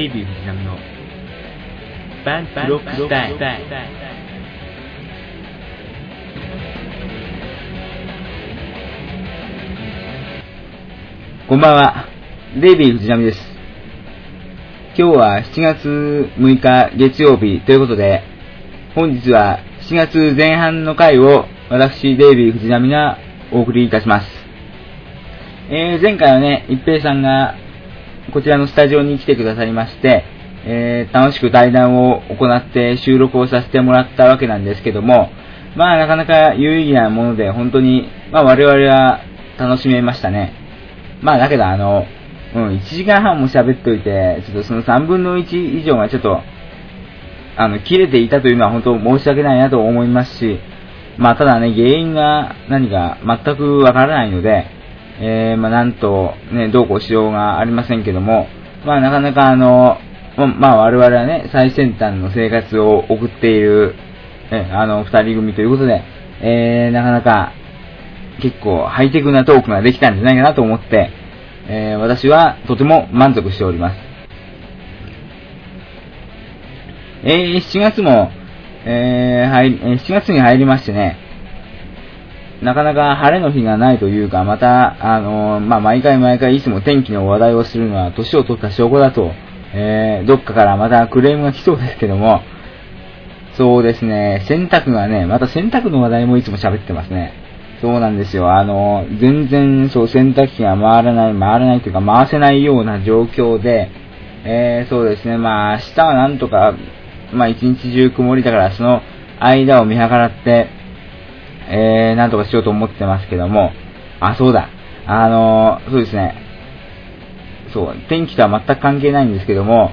デイビー藤波のバンプロックスタイルこんばんは、デイビー藤波です。今日は7月6日月曜日ということで、本日は7月前半の回を私、デイビー藤波がお送りいたします。えー、前回はね、一平さんがこちらのスタジオに来てくださいまして、えー、楽しく対談を行って収録をさせてもらったわけなんですけども、まあなかなか有意義なもので本当に、まあ我々は楽しめましたね。まあだけどあの、うん、1時間半も喋っといて、ちょっとその3分の1以上がちょっと、あの、切れていたというのは本当申し訳ないなと思いますし、まあただね、原因が何か全くわからないので、えー、まあなんと、ね、どうこうしようがありませんけども、まあなかなかあの、まあ我々はね、最先端の生活を送っている、えあの、二人組ということで、えー、なかなか結構ハイテクなトークができたんじゃないかなと思って、えー私はとても満足しております。えー7月も、えー入りえー7月に入りましてね、なかなか晴れの日がないというか、また、あのまあ、毎回毎回いつも天気の話題をするのは年を取った証拠だと、えーどっかからまたクレームが来そうですけども、そうですね、洗濯がね、また洗濯の話題もいつも喋ってますね。そうなんですよ。あの、全然そう洗濯機が回らない、回らないというか回せないような状況で、えー、そうですね、まあ明日はなんとか、まあ一日中曇りだからその間を見計らって、えー、なんとかしようと思ってますけども、あ、そうだ。あのーそうですね。そう、天気とは全く関係ないんですけども、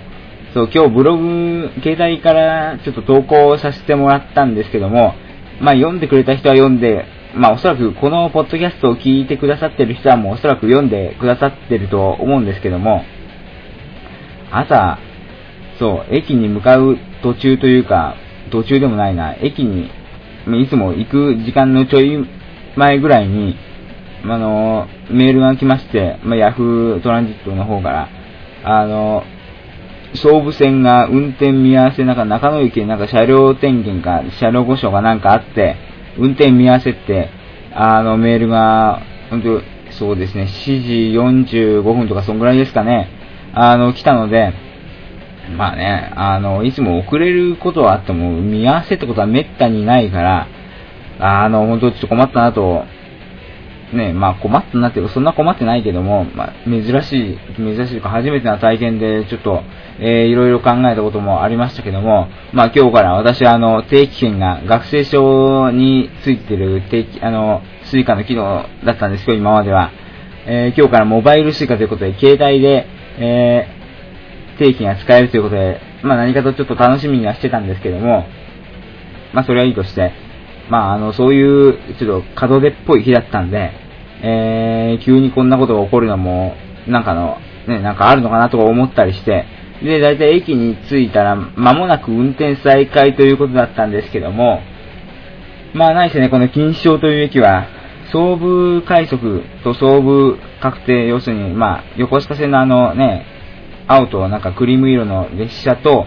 そう、今日ブログ、携帯からちょっと投稿させてもらったんですけども、まあ読んでくれた人は読んで、まあおそらくこのポッドキャストを聞いてくださってる人はもうおそらく読んでくださってると思うんですけども、朝、そう、駅に向かう途中というか、途中でもないな、駅に、いつも行く時間のちょい前ぐらいに、あの、メールが来まして、まあ、ヤフートランジットの方から、あの、総武線が運転見合わせ、なんか中野駅でなんか車両点検か、車両故障かなんかあって、運転見合わせって、あの、メールが、本当そうですね、7時45分とかそんぐらいですかね、あの、来たので、まあね、あの、いつも遅れることはあっても、見合わせってことはめったにないから、あの、本当ちょっと困ったなと、ね、まあ困ったなっていうか、そんな困ってないけども、まあ珍しい、珍しいか初めてな体験で、ちょっと、えー、いろいろ考えたこともありましたけども、まあ今日から私はあの、定期券が学生証についてる定期、あの、スイカの機能だったんですけど、今までは。えー、今日からモバイルスイカということで、携帯で、えー、定期が使えるということで、まあ何かとちょっと楽しみにはしてたんですけども、まあそれはいいとして、まああの、そういう、ちょっと門出っぽい日だったんで、えー、急にこんなことが起こるのも、なんかの、ね、なんかあるのかなとか思ったりして、で、だいたい駅に着いたら、間もなく運転再開ということだったんですけども、まあ何せね、この錦糸町という駅は、総武快速と総武確定、要するに、まあ、横須賀線のあのね、青となんかクリーム色の列車と、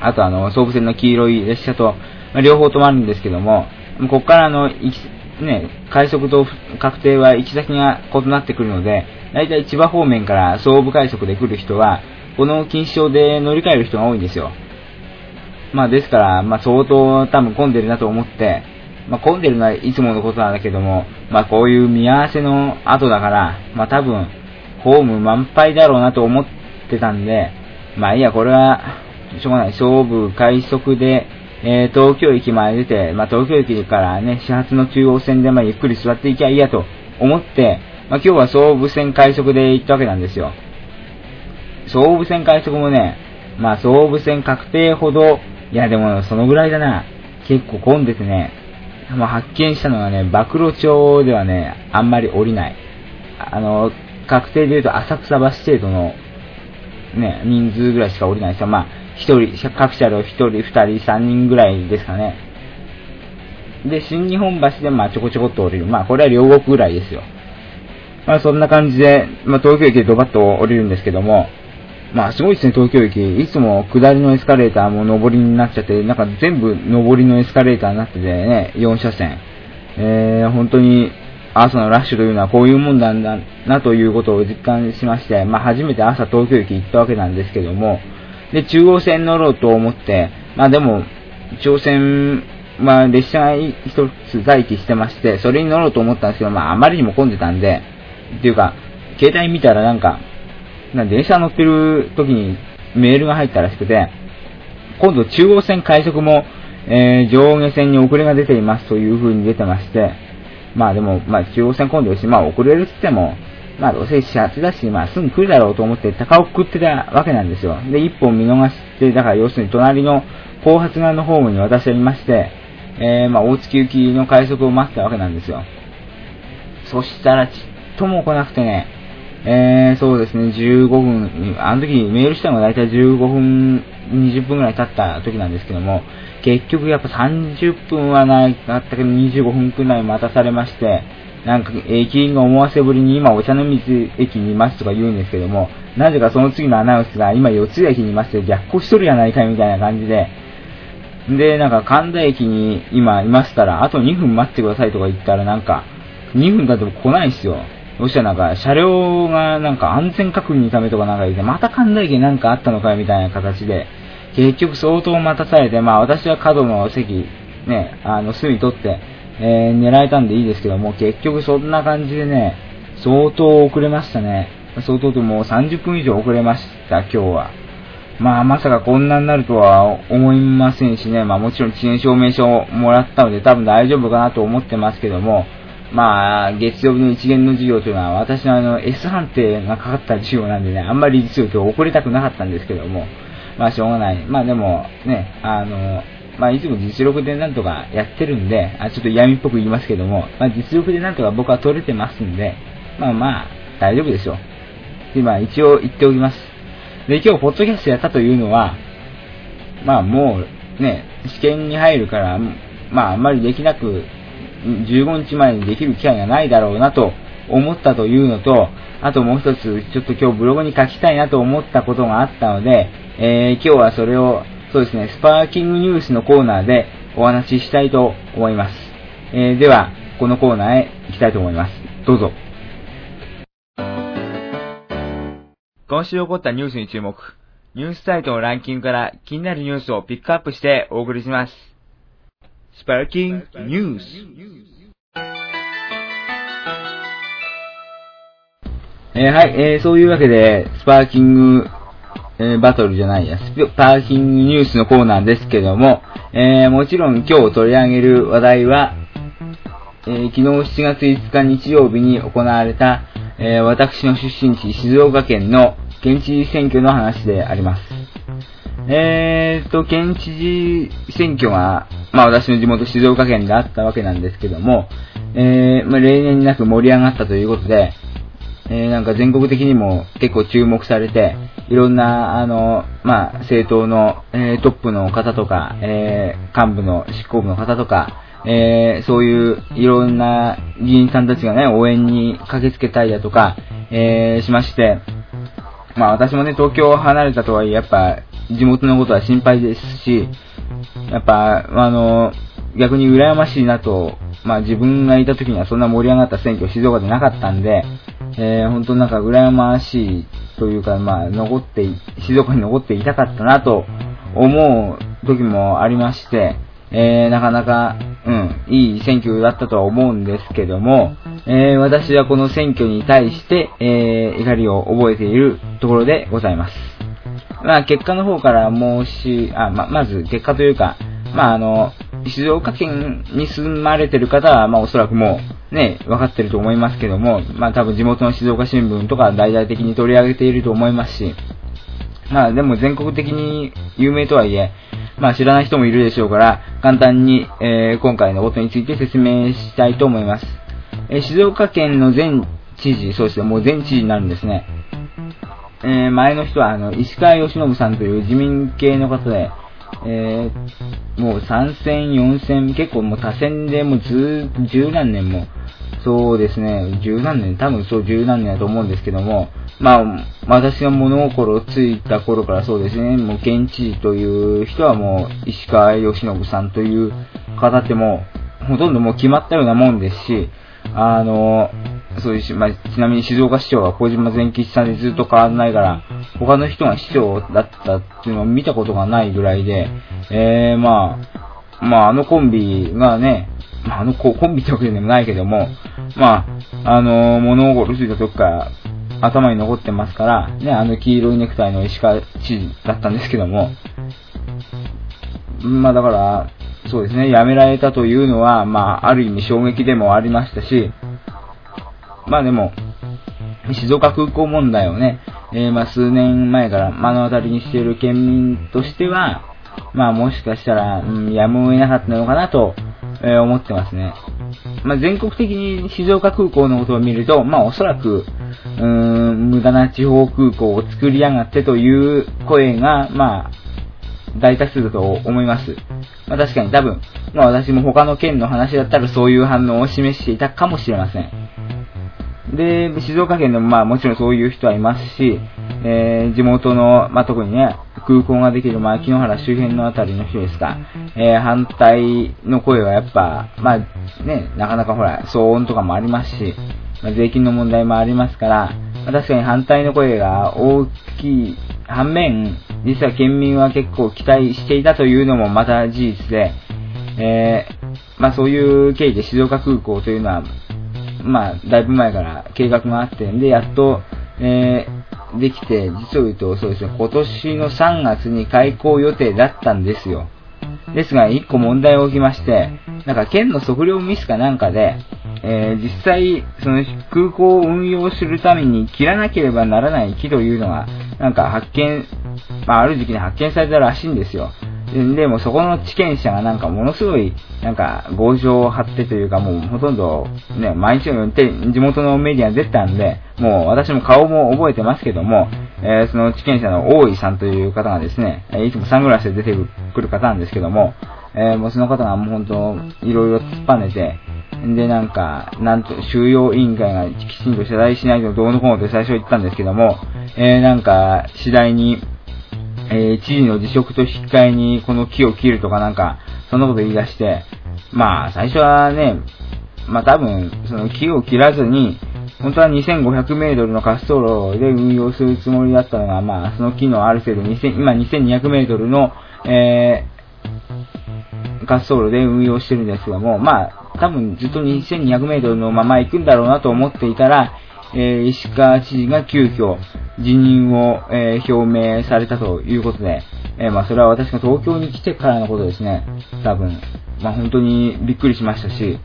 あとあの、総武線の黄色い列車と、まあ、両方止まるんですけども、ここからあの、ね、快速と確定は行き先が異なってくるので、だいたい千葉方面から総武快速で来る人は、この錦糸町で乗り換える人が多いんですよ。まあですから、まあ相当多分混んでるなと思って、まあ混んでるのはいつものことなんだけども、まあこういう見合わせの後だから、まあ多分、ホーム満杯だろうなと思ってたんで、まあいいや、これは、しょうがない。総武快速で、えー、東京駅まで出て、まあ、東京駅からね、始発の中央線で、ま、ゆっくり座っていきゃいいやと思って、まあ、今日は総武線快速で行ったわけなんですよ。総武線快速もね、まあ、総武線確定ほど、いや、でも、そのぐらいだな。結構混んでてね、まあ、発見したのがね、暴露町ではね、あんまり降りない。あの、確定で言うと浅草橋程度の、ね、人数ぐらいしか降りないですよ。まあ、一人、各車両一人、二人、三人ぐらいですかね。で、新日本橋でまあちょこちょこっと降りる。まあこれは両国ぐらいですよ。まあそんな感じで、まあ東京駅でドバッと降りるんですけども、まあすごいですね、東京駅。いつも下りのエスカレーターも上りになっちゃって、なんか全部上りのエスカレーターになっててね、4車線。えー、本当に朝のラッシュというのはこういうもんなんだなということを実感しまして、まあ初めて朝東京駅行ったわけなんですけども、で、中央線乗ろうと思って、まあでも、中央線は列車が一つ待機してまして、それに乗ろうと思ったんですけど、まああまりにも混んでたんで、っていうか、携帯見たらなんか、なん電車乗ってる時にメールが入ったらしくて、今度中央線快速も、えー、上下線に遅れが出ていますという風に出てまして、まあでも、まあ中央線混んでるし、まあ遅れるって言っても、まあどうせ始発だし、まあすぐ来るだろうと思って高をくってたわけなんですよ。で、一本見逃して、だから要するに隣の後発側のホームに私はいまして、えー、まあ大月行きの快速を待ってたわけなんですよ。そしたらちっとも来なくてね、えー、そうですね、15分、あの時メールしたのが大体15分、20分ぐらい経った時なんですけども、結局やっぱ30分はないかったけど25分くらい待たされまして、なんか駅員が思わせぶりに今お茶の水駅にいますとか言うんですけども、なぜかその次のアナウンスが今四ツ谷駅にいますって逆行しとるやないかいみたいな感じで、で、なんか神田駅に今いますから、あと2分待ってくださいとか言ったらなんか、2分経っても来ないっすよ。そしたらなんか、車両がなんか安全確認のためとかなんか言って、また神田駅なんかあったのかよみたいな形で、結局相当待たされて、まあ私は角の席、ね、あの、隅取って、えー、狙えたんでいいですけども、結局そんな感じでね、相当遅れましたね。相当ともう30分以上遅れました、今日は。まあまさかこんなになるとは思いませんしね、まあもちろん遅延証明書をもらったので多分大丈夫かなと思ってますけども、まあ、月曜日の一元の授業というのは、私のあの、S 判定がかかった授業なんでね、あんまり実は今日遅れたくなかったんですけども、まあしょうがない。まあでも、ね、あの、まあいつも実力でなんとかやってるんで、あちょっと闇っぽく言いますけども、まあ実力でなんとか僕は取れてますんで、まあまあ、大丈夫でしょう。で、まあ一応言っておきます。で、今日ポッドキャストやったというのは、まあもう、ね、試験に入るから、まああんまりできなく、15日前にできる機会がないだろうなと思ったというのと、あともう一つ、ちょっと今日ブログに書きたいなと思ったことがあったので、えー、今日はそれを、そうですね、スパーキングニュースのコーナーでお話ししたいと思います。えー、では、このコーナーへ行きたいと思います。どうぞ。今週起こったニュースに注目。ニュースサイトのランキングから気になるニュースをピックアップしてお送りします。スパーキングニュース。えー、はい、えー、そういうわけで、スパーキング、えー、バトルじゃないや、スパーキングニュースのコーナーですけども、えー、もちろん今日取り上げる話題は、えー、昨日7月5日日曜日に行われた、えー、私の出身地静岡県の県知事選挙の話であります。えーと、県知事選挙が、まあ私の地元静岡県であったわけなんですけども、えー、まあ例年になく盛り上がったということで、えー、なんか全国的にも結構注目されて、いろんな、あの、まあ、政党の、えー、トップの方とか、えー、幹部の執行部の方とか、えー、そういういろんな議員さんたちがね、応援に駆けつけたりだとか、えー、しまして、まあ私もね、東京を離れたとはいえ、やっぱ地元のことは心配ですし、やっぱ、あの、逆に羨ましいなと、まあ自分がいた時にはそんな盛り上がった選挙静岡でなかったんで、えー、本当なんか羨ましいというか、まあ残って、静岡に残っていたかったなと思う時もありまして、えー、なかなか、うん、いい選挙だったとは思うんですけども、えー、私はこの選挙に対して、えー、怒りを覚えているところでございます。まあ、結果の方から申し、あ、ま、まず結果というか、まあ、あの、静岡県に住まれてる方は、まあ、おそらくもう、ね、分かってると思いますけども、まあ、多分地元の静岡新聞とか大々的に取り上げていると思いますし、まあ、でも全国的に有名とはいえ、まあ、知らない人もいるでしょうから、簡単に、えー、今回のことについて説明したいと思います。えー、静岡県の前知事、そうですね、もう前知事になるんですね。えー、前の人は、あの、石川義信さんという自民系の方で、えー、もう3戦、4戦、結構もう多戦でもう十、十何年も、そうですね、十何年、多分そう十何年だと思うんですけども、まあ、私が物心ついた頃からそうですね、もう県知事という人はもう石川義信さんという方ってもう、ほとんどもう決まったようなもんですし、あの、そういうし、まあ、ちなみに静岡市長は小島善吉さんでずっと変わらないから、他の人が市長だったっていうのを見たことがないぐらいで、えー、まあ、まあ、あのコンビがね、まあ、あのコンビってわけでもないけども、まあ、あの、物心ついた時から頭に残ってますから、ね、あの黄色いネクタイの石川知事だったんですけども、まあだから、そうですね、辞められたというのは、まあ、ある意味衝撃でもありましたし、まあでも、静岡空港問題をね、えー、まあ数年前から目の当たりにしている県民としては、まあもしかしたら、うん、やむを得なかったのかなと、えー、思ってますね。まあ全国的に静岡空港のことを見ると、まあおそらく、うーん、無駄な地方空港を作りやがってという声が、まあ、大多数だと思います。まあ確かに多分、まあ私も他の県の話だったらそういう反応を示していたかもしれません。で、静岡県でもまあもちろんそういう人はいますし、えー、地元の、まあ特にね、空港ができる、まあ木原周辺のあたりの人ですか、えー、反対の声はやっぱ、まあね、なかなかほら、騒音とかもありますし、まあ、税金の問題もありますから、まあ、確かに反対の声が大きい反面、実は県民は結構期待していたというのもまた事実で、えー、まあそういう経緯で静岡空港というのは、まあだいぶ前から計画があってんで、やっと、えー、できて、実を言うとそうですね、今年の3月に開港予定だったんですよ。ですが、一個問題が起きまして、なんか県の測量ミスかなんかで、えー、実際、その空港を運用するために切らなければならない木というのが、なんか発見、まあ、ある時期に発見されたらしいんですよ。でもそこの地権者がなんかものすごい、なんか強情を張ってというかもうほとんどね、毎日のように地元のメディアに出てたんで、もう私も顔も覚えてますけども、え、その地権者の大井さんという方がですね、いつもサングラスで出てくる方なんですけども、え、もうその方がもう本当、いろいろ突っぱねて、で、なんか、なんと、収容委員会がきちんと謝罪しないとどうのこうのって最初言ったんですけども、えー、なんか、次第に、えー、知事の辞職と引き換えにこの木を切るとかなんか、そんなこと言い出して、まあ、最初はね、まあ多分、その木を切らずに、本当は2500メートルの滑走路で運用するつもりだったのが、まあ、その木のある程度、今2200メートルの、えー、滑走路で運用してるんですけども、まあ、多分ずっと2200メートルのまま行くんだろうなと思っていたら、えー、石川知事が急遽辞任を、え、表明されたということで、え、まあそれは私が東京に来てからのことですね。多分。まあ本当にびっくりしましたし、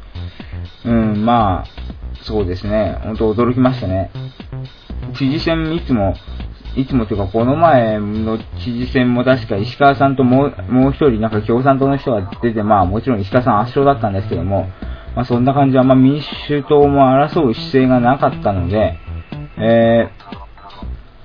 うん、まあ、そうですね。本当驚きましたね。知事選いつも、いつもというかこの前の知事選も確か石川さんともう、もう一人なんか共産党の人が出て、まあもちろん石川さん圧勝だったんですけども、まあ、そんな感じは、ま、民主党も争う姿勢がなかったので、え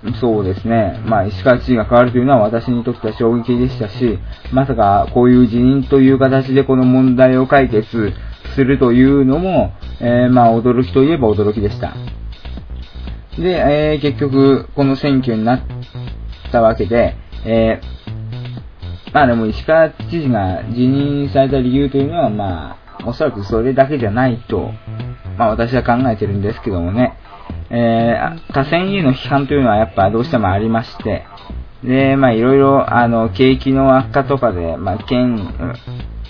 ー、そうですね、まあ、石川知事が変わるというのは私にとっては衝撃でしたし、まさかこういう辞任という形でこの問題を解決するというのも、えー、まあ、驚きといえば驚きでした。で、えー、結局、この選挙になったわけで、えー、まあでも石川知事が辞任された理由というのは、まあ、おそらくそれだけじゃないと、まあ私は考えてるんですけどもね、えー、河川への批判というのはやっぱどうしてもありまして、で、まあいろいろ、あの、景気の悪化とかで、まあ県、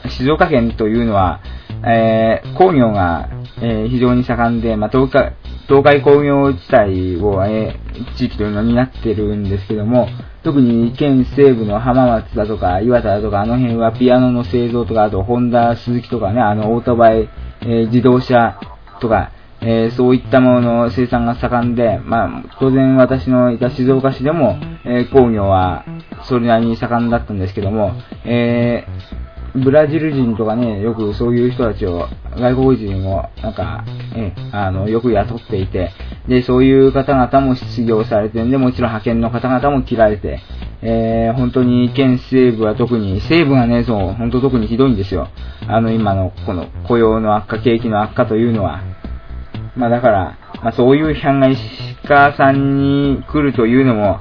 静岡県というのは、えー、工業が、えー、非常に盛んで、まあ東海、東海工業地帯を、えー、地域というのになってるんですけども、特に県西部の浜松だとか岩田だとかあの辺はピアノの製造とか、あとホンダ、鈴木とかね、あのオートバイ、えー、自動車とか、えー、そういったものの生産が盛んで、まあ、当然私のいた静岡市でも、えー、工業はそれなりに盛んだったんですけども、えブラジル人とかね、よくそういう人たちを、外国人を、なんか、え、あの、よく雇っていて、で、そういう方々も失業されてんで、もちろん派遣の方々も切られて、えー、本当に県西部は特に、西部がね、そう、本当特にひどいんですよ。あの、今の、この雇用の悪化、景気の悪化というのは。まあだから、まあそういう批判が石川さんに来るというのも、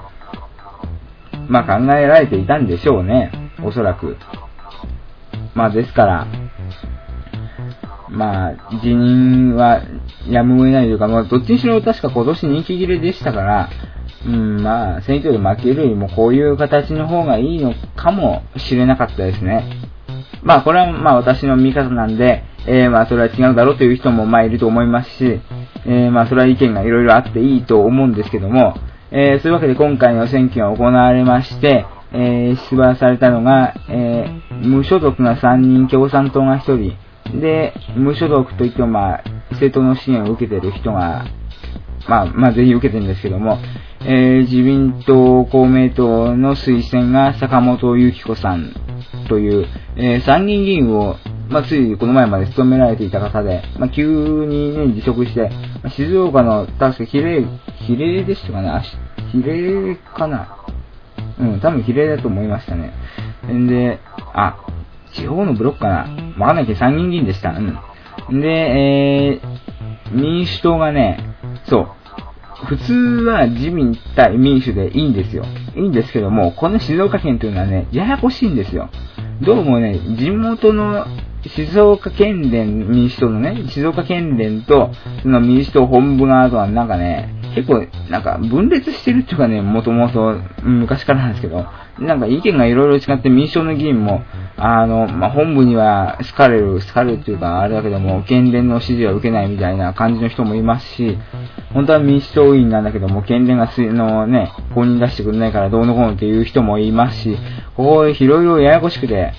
まあ考えられていたんでしょうね。おそらく。まあですから、まあ、辞任はやむを得ないというか、まあ、どっちにしろ確か今年人気切れでしたから、うん、まあ、選挙で負けるよりもこういう形の方がいいのかもしれなかったですね。まあ、これはまあ私の見方なんで、えー、まあ、それは違うだろうという人もまあいると思いますし、えー、まあ、それは意見がいろいろあっていいと思うんですけども、えー、そういうわけで今回の選挙が行われまして、えー、出馬されたのが、えー、無所属が3人、共産党が1人、で、無所属といっても、まあ、政党の支援を受けている人が、まあ、まあ、ぜひ受けてるんですけども、えー、自民党、公明党の推薦が坂本由紀子さんという、えー、参議院議員を、まあ、ついこの前まで務められていた方で、まあ、急にね、辞職して、まあ、静岡の、確か比例、比例でしたかね、比例かな？うん、多分比例だと思いましたね。んで、あ、地方のブロックかなわかんないけど参議院議員でした。うん。んで、えー、民主党がね、そう、普通は自民対民主でいいんですよ。いいんですけども、この静岡県というのはね、ややこしいんですよ。どうもね、地元の静岡県連民主党のね、静岡県連と、その民主党本部側とはなんかね、結構、なんか分裂してるっていうかね、もともと昔からなんですけど、なんか意見がいろいろ違って民主党の議員も、あの、まあ、本部には好かれる、好かれるっていうか、あれだけども、県連の指示は受けないみたいな感じの人もいますし、本当は民主党員なんだけども、県連がす、のね、公認出してくれないからどうのこうのっていう人もいますし、ここいろいろややこしくて、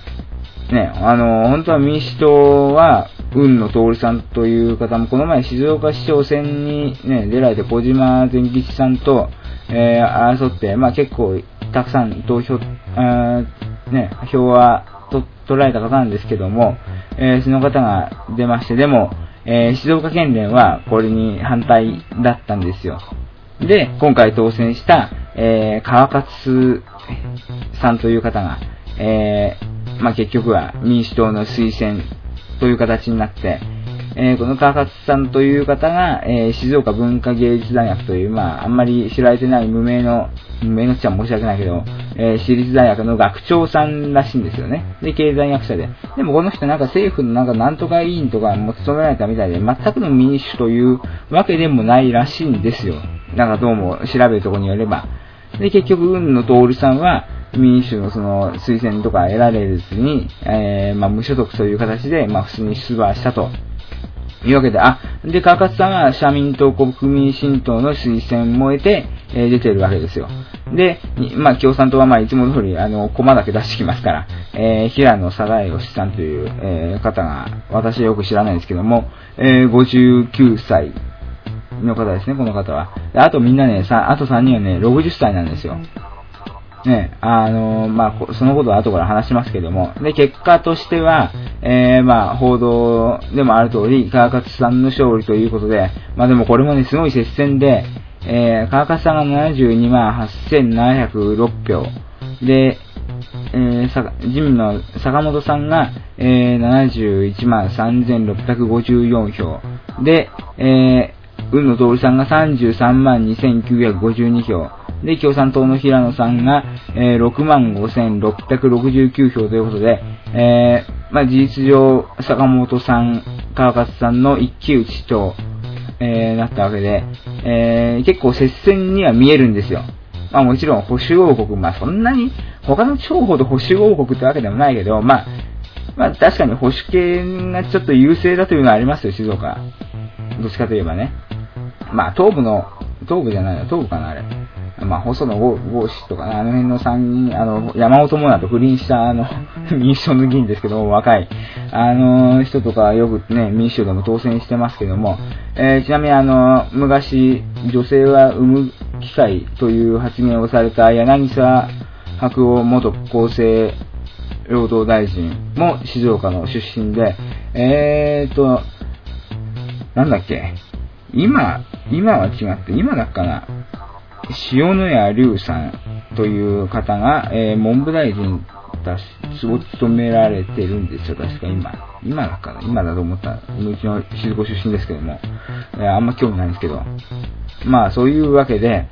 ね、あの、本当は民主党は、雲野徹さんという方も、この前静岡市長選にね、出られて小島善吉さんと、えー、争って、まあ結構たくさん投票、ね、票はと取られた方なんですけども、えー、その方が出まして、でも、えー、静岡県連はこれに反対だったんですよ。で、今回当選した、えー、川勝さんという方が、えー、まあ、結局は民主党の推薦という形になって、えー、この川勝さんという方が、えー、静岡文化芸術大学という、まあ、あんまり知られてない無名の、無名のっちゃ申し訳ないけど、えー、私立大学の学長さんらしいんですよね。で、経済学者で。でもこの人なんか政府のなんかなんとか委員とかも務められたみたいで、全くの民主というわけでもないらしいんですよ。なんかどうも調べるところによれば。で、結局、運の徹さんは、民主のその推薦とか得られずに、えー、まあ、無所属という形で、まあ、普通に出馬したと。いうわけで、あ、で、川勝さんは社民党国民新党の推薦も得て、えー、出てるわけですよ。で、まあ、共産党はまあ、いつも通り、あの、コマだけ出してきますから、えー、平野貞義さんという、えー、方が、私はよく知らないですけども、えー、59歳の方ですね、この方は。あとみんなね、さあと3人はね、60歳なんですよ。ね、あのー、まあ、そのことは後から話しますけども、で、結果としては、えー、まあ、報道でもある通り、川勝さんの勝利ということで、まあでもこれもね、すごい接戦で、えー、川勝さんが72万8706票、で、えー、自民の坂本さんが、えー、71万3654票、で、えー、雲野徹さんが33万2952票、で、共産党の平野さんが、えー、6万5669票ということで、えー、まあ、事実上、坂本さん、川勝さんの一騎打ちと、えー、なったわけで、えー、結構接戦には見えるんですよ。まあもちろん保守王国、まあそんなに他の地方ほど保守王国ってわけでもないけど、まあ、まあ確かに保守系がちょっと優勢だというのはありますよ、静岡。どっちかといえばね。まあ東部の、東部じゃないの、東部かな、あれ。まあ、細野豪志とかね、あの辺の3人、あの、山本もなと不倫したあの、民主党の議員ですけども、若い、あの、人とかよくね、民主党でも当選してますけども、えー、ちなみにあの、昔、女性は産む機会という発言をされた柳沢白鸚元厚生労働大臣も静岡の出身で、えーと、なんだっけ、今、今は違って、今だかな、塩野谷龍さんという方が、えー、文部大臣たし、を務められてるんですよ、確か今。今だかな今だと思った。うちの静子出身ですけども。えーあんま興味ないんですけど。まあ、そういうわけで、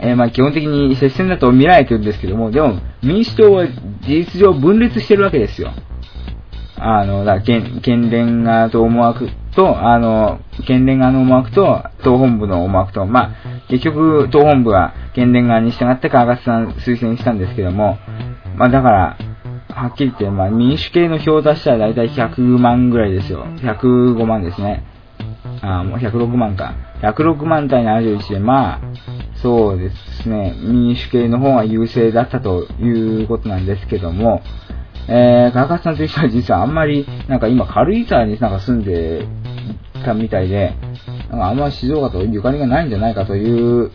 えーまあ基本的に接戦だと見られてるんですけども、でも民主党は事実上分裂してるわけですよ。あの、だから県、県連側と思惑と、あの、県連側の思惑と、党本部の思惑と、まあ、結局、党本部は県連側に従って川勝さん推薦したんですけども、まあだから、はっきり言って、まあ民主系の票を出したら大体100万ぐらいですよ。105万ですね。あ、もう106万か。106万対71で、まあ、そうですね、民主系の方が優勢だったということなんですけども、えー、川勝さんという人は実はあんまり、なんか今軽井沢になんか住んでたみたいで、なんかあんま静岡とゆかりがないんじゃないかという、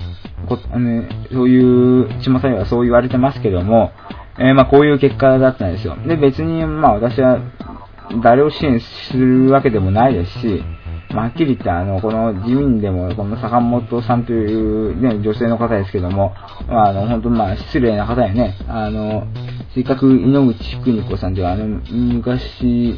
こあのそういう、ちまさにはそう言われてますけども、えーまあこういう結果だったんですよ。で、別にまあ私は誰を支援するわけでもないですし、まあはっきり言って、あの、この自民でも、この坂本さんという、ね、女性の方ですけども、まあ、あの、本当まあ、失礼な方やね。あの、せっかく井ノ口邦子さんという、あの、昔、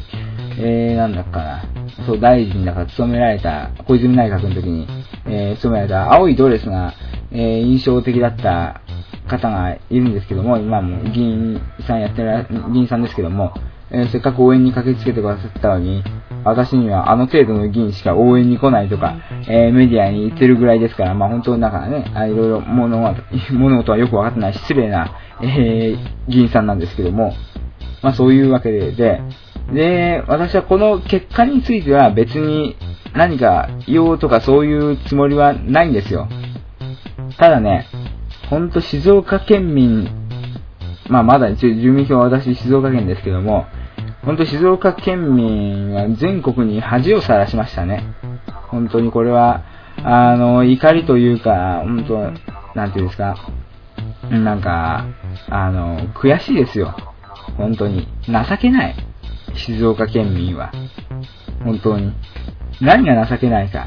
えー、なんだっかな。そう、大臣だから務められた、小泉内閣の時に、えー、務められた青いドレスが、えー、印象的だった方がいるんですけども、今も議員さんやってる、議員さんですけども、えーせっかく応援に駆けつけてくださったのに、私にはあの程度の議員しか応援に来ないとか、えーメディアに言ってるぐらいですから、まあ本当だからね、あいろいろ物事物事はよくわかってない失礼な、えー議員さんなんですけども、まあそういうわけで、で、で、私はこの結果については別に何か言おうとかそういうつもりはないんですよ。ただね、ほんと静岡県民、まあまだ一応住民票は私静岡県ですけども、ほんと静岡県民は全国に恥をさらしましたね。本当にこれは、あの、怒りというか、本当なんていうんですか、なんか、あの、悔しいですよ。本当に。情けない。静岡県民は。本当に。何が情けないか。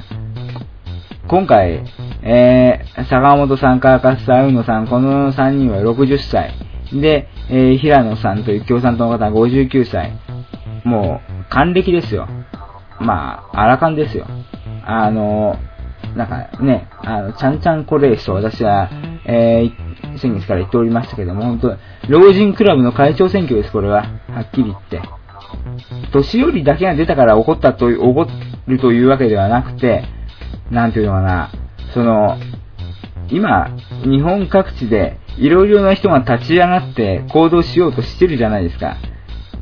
今回、えー、坂本さん、川勝さん、宇野さん、この3人は60歳。で、えー平野さんという共産党の方は59歳。もう、還暦ですよ。まあ、荒勘ですよ。あの、なんかね、あの、ちゃんちゃんこレースと私は、えー先月から言っておりましたけども、本当老人クラブの会長選挙です、これは。はっきり言って。年寄りだけが出たから怒ったと、怒るというわけではなくて、なんていうのかな、その、今、日本各地でいろいろな人が立ち上がって行動しようとしてるじゃないですか。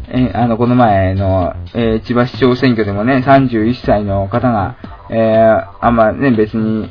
えあの、この前の、えー千葉市長選挙でもね、31歳の方が、えーあんまね、別に、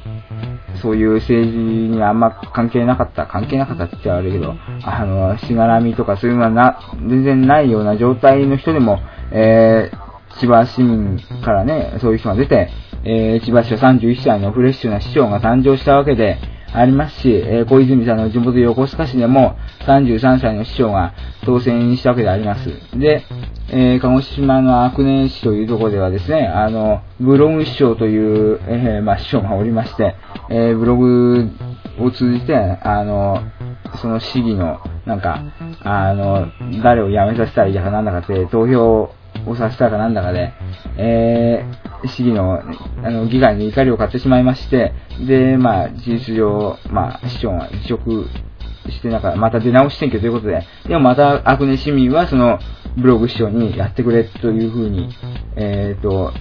そういう政治にあんま関係なかった、関係なかったって言っちゃ悪いけど、あの、しがらみとかそういうのはな、全然ないような状態の人でも、えー千葉市民からね、そういう人が出て、え千葉市は31歳のフレッシュな市長が誕生したわけでありますし、えー小泉さんの地元横須賀市でも33歳の市長が当選したわけであります。で、えー鹿児島の阿久根市というところではですね、あの、ブログ市長という、えーまあ、市長がおりまして、えーブログを通じて、あの、その市議の、なんか、あの、誰を辞めさせたらいいだかなんだかって投票をさせたかなんだかで、えー、市議の、あの、議会に怒りを買ってしまいまして、で、まあ、事実上、まあ、市長が辞職して、なんか、また出直し選挙ということで、でもまた、阿久根市民は、その、ブログ市長にやってくれというふうに、えーと、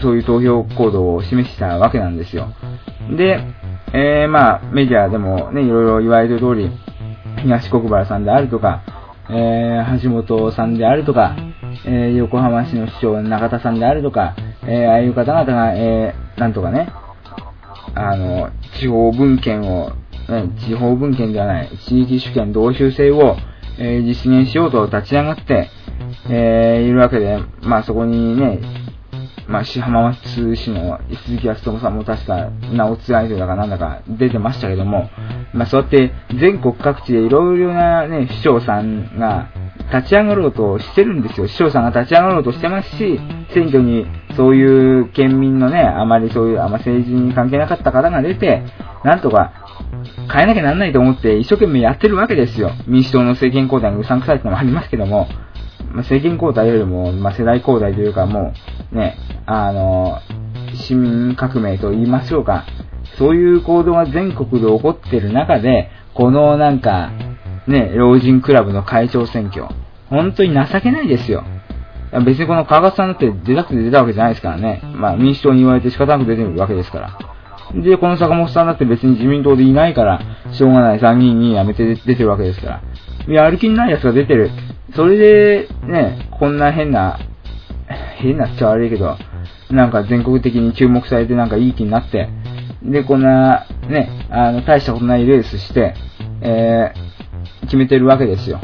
そういう投票行動を示したわけなんですよ。で、えー、まあ、メディアでもね、いろいろ言われる通り、東国原さんであるとか、えー、橋本さんであるとか、えー、横浜市の市長の中田さんであるとか、えー、ああいう方々が、えー、なんとかね、あの、地方分権を、ね、地方分権ではない、地域主権同州制を、えー実現しようと立ち上がって、えーいるわけで、まあそこにね、まあ、市浜松市の鈴木康友さんも確か、名を継がれてだかなんだか出てましたけども、まあ、そうやって全国各地でいろいろなね、市長さんが立ち上がろうとしてるんですよ。市長さんが立ち上がろうとしてますし、選挙にそういう県民のね、あまりそういう、あんま政治に関係なかった方が出て、なんとか変えなきゃなんないと思って一生懸命やってるわけですよ。民主党の政権交代がうさんくさいってのもありますけども、まあ、政権交代よりも、まあ、世代交代というかもう、ね、あの、市民革命と言いましょうか。そういう行動が全国で起こってる中で、このなんか、ね、老人クラブの会長選挙。本当に情けないですよ。別にこの川勝さんだって出たくて出たわけじゃないですからね。まあ民主党に言われて仕方なく出てるわけですから。で、この坂本さんだって別に自民党でいないから、しょうがない参議院に辞めて出てるわけですから。いや、歩きにない奴が出てる。それで、ね、こんな変な、変なっちゃ悪いけど、なんか全国的に注目されてなんかいい気になって、で、こんな、ね、あの、大したことないレースして、えー、決めてるわけですよ。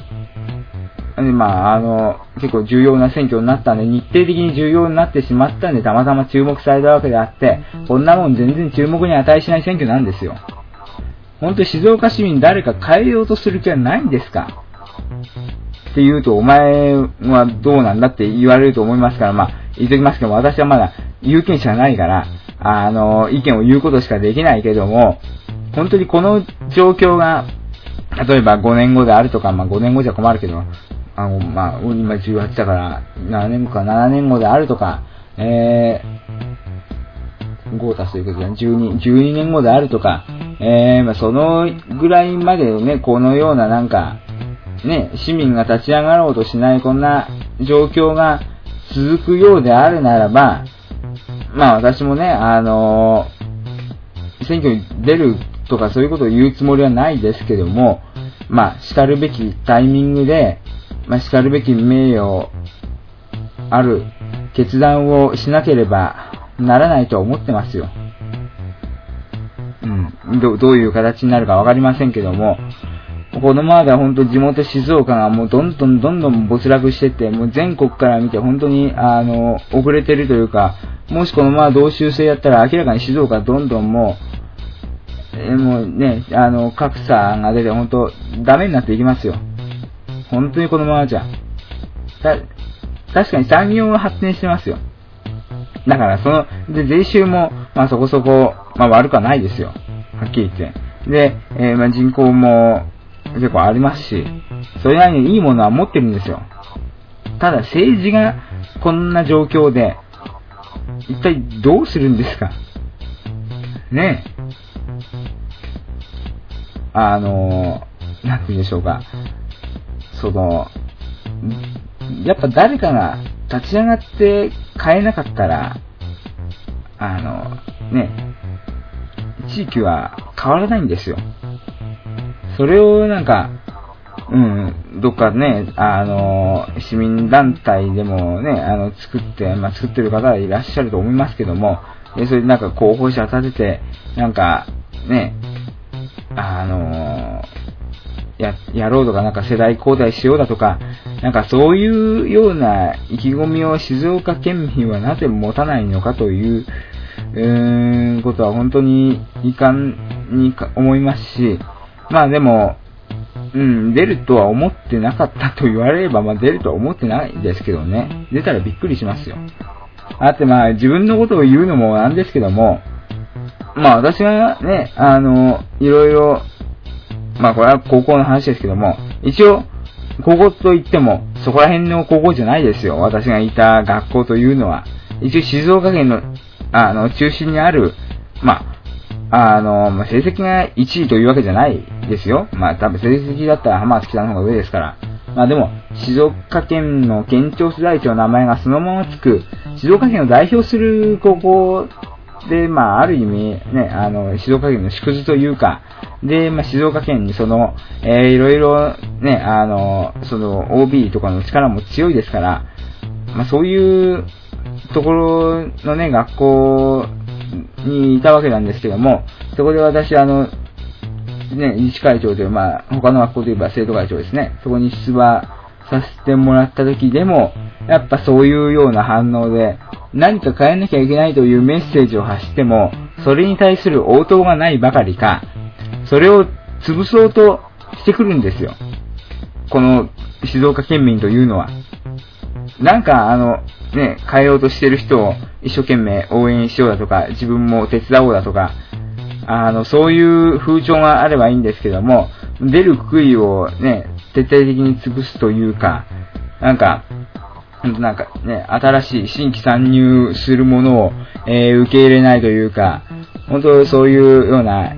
で、まあ、あの、結構重要な選挙になったんで、日程的に重要になってしまったんで、たまたま注目されたわけであって、こんなもん全然注目に値しない選挙なんですよ。本当静岡市民誰か変えようとする気はないんですか？って言うと、お前はどうなんだって言われると思いますから、まあ、言っときますけど私はまだ有権者ないから、あの、意見を言うことしかできないけども、本当にこの状況が、例えば5年後であるとか、まあ5年後じゃ困るけど、あの、まあ、今18だから、7年後か7年後であるとか、えー、5足すということで、12、12年後であるとか、えー、まあ、そのぐらいまでね、このようななんか、ね、市民が立ち上がろうとしないこんな状況が続くようであるならば、まあ私もね、あのー、選挙に出るとかそういうことを言うつもりはないですけども、まあ、叱るべきタイミングで、まあ、叱るべき名誉ある決断をしなければならないと思ってますよ。うん。どどういう形になるかわかりませんけども、このままでは本当地元静岡がもうどんどんどんどん没落してて、もう全国から見て本当にあの、遅れてるというか、もしこのまま同州制やったら明らかに静岡どんどんもう、えもうね、あの、格差が出て本当ダメになっていきますよ。本当にこのままじゃ。た、確かに産業は発展してますよ。だからその、で、税収も、まあそこそこ、まあ悪くはないですよ。はっきり言って。で、えー、まあ人口も結構ありますし、それなりにいいものは持ってるんですよ。ただ政治がこんな状況で、一体どうするんですか？ねえ。あの、なんて言うんでしょうか。その、やっぱ誰かが立ち上がって変えなかったら、あの、ね、地域は変わらないんですよ。それをなんか、うん、どっかね、あの、市民団体でもね、あの、作って、まあ、作ってる方いらっしゃると思いますけども、で、それでなんか候補者立てて、なんか、ね、あのや、やろうとか、なんか世代交代しようだとか、なんかそういうような意気込みを静岡県民はなぜ持たないのかという、うーん、ことは本当に遺憾に思いますし、まあでも、うん、出るとは思ってなかったと言われれば、まあ出るとは思ってないですけどね。出たらびっくりしますよ。あってまあ自分のことを言うのもなんですけども、まあ私がね、あの、いろいろまあこれは高校の話ですけども、一応、高校といっても、そこら辺の高校じゃないですよ。私がいた学校というのは。一応静岡県の、あの、中心にある、まあ、あの、まあ、成績が1位というわけじゃないですよ。まあ多分成績だったら浜松北の方が上ですから。まあでも、静岡県の県庁所在地の名前がそのままつく、静岡県を代表する高校で、まあ、ある意味、ね、あの、静岡県の縮図というか、で、まあ、静岡県にその、えー、いろいろ、ね、あの、その、OB とかの力も強いですから、まあ、そういうところのね、学校にいたわけなんですけども、そこで私、あの、ね、自治会長という、まあ、他の学校といえば生徒会長ですね、そこに出馬させてもらった時でも、やっぱそういうような反応で、何か変えなきゃいけないというメッセージを発しても、それに対する応答がないばかりか、それを潰そうとしてくるんですよ。この静岡県民というのは。なんかあの、ね、変えようとしてる人を一生懸命応援しようだとか、自分も手伝おうだとか、あの、そういう風潮があればいいんですけども、出る杭をね、徹底的に潰すというか、なんか、なんかね、新しい新規参入するものを、えー、受け入れないというか、本当そういうような、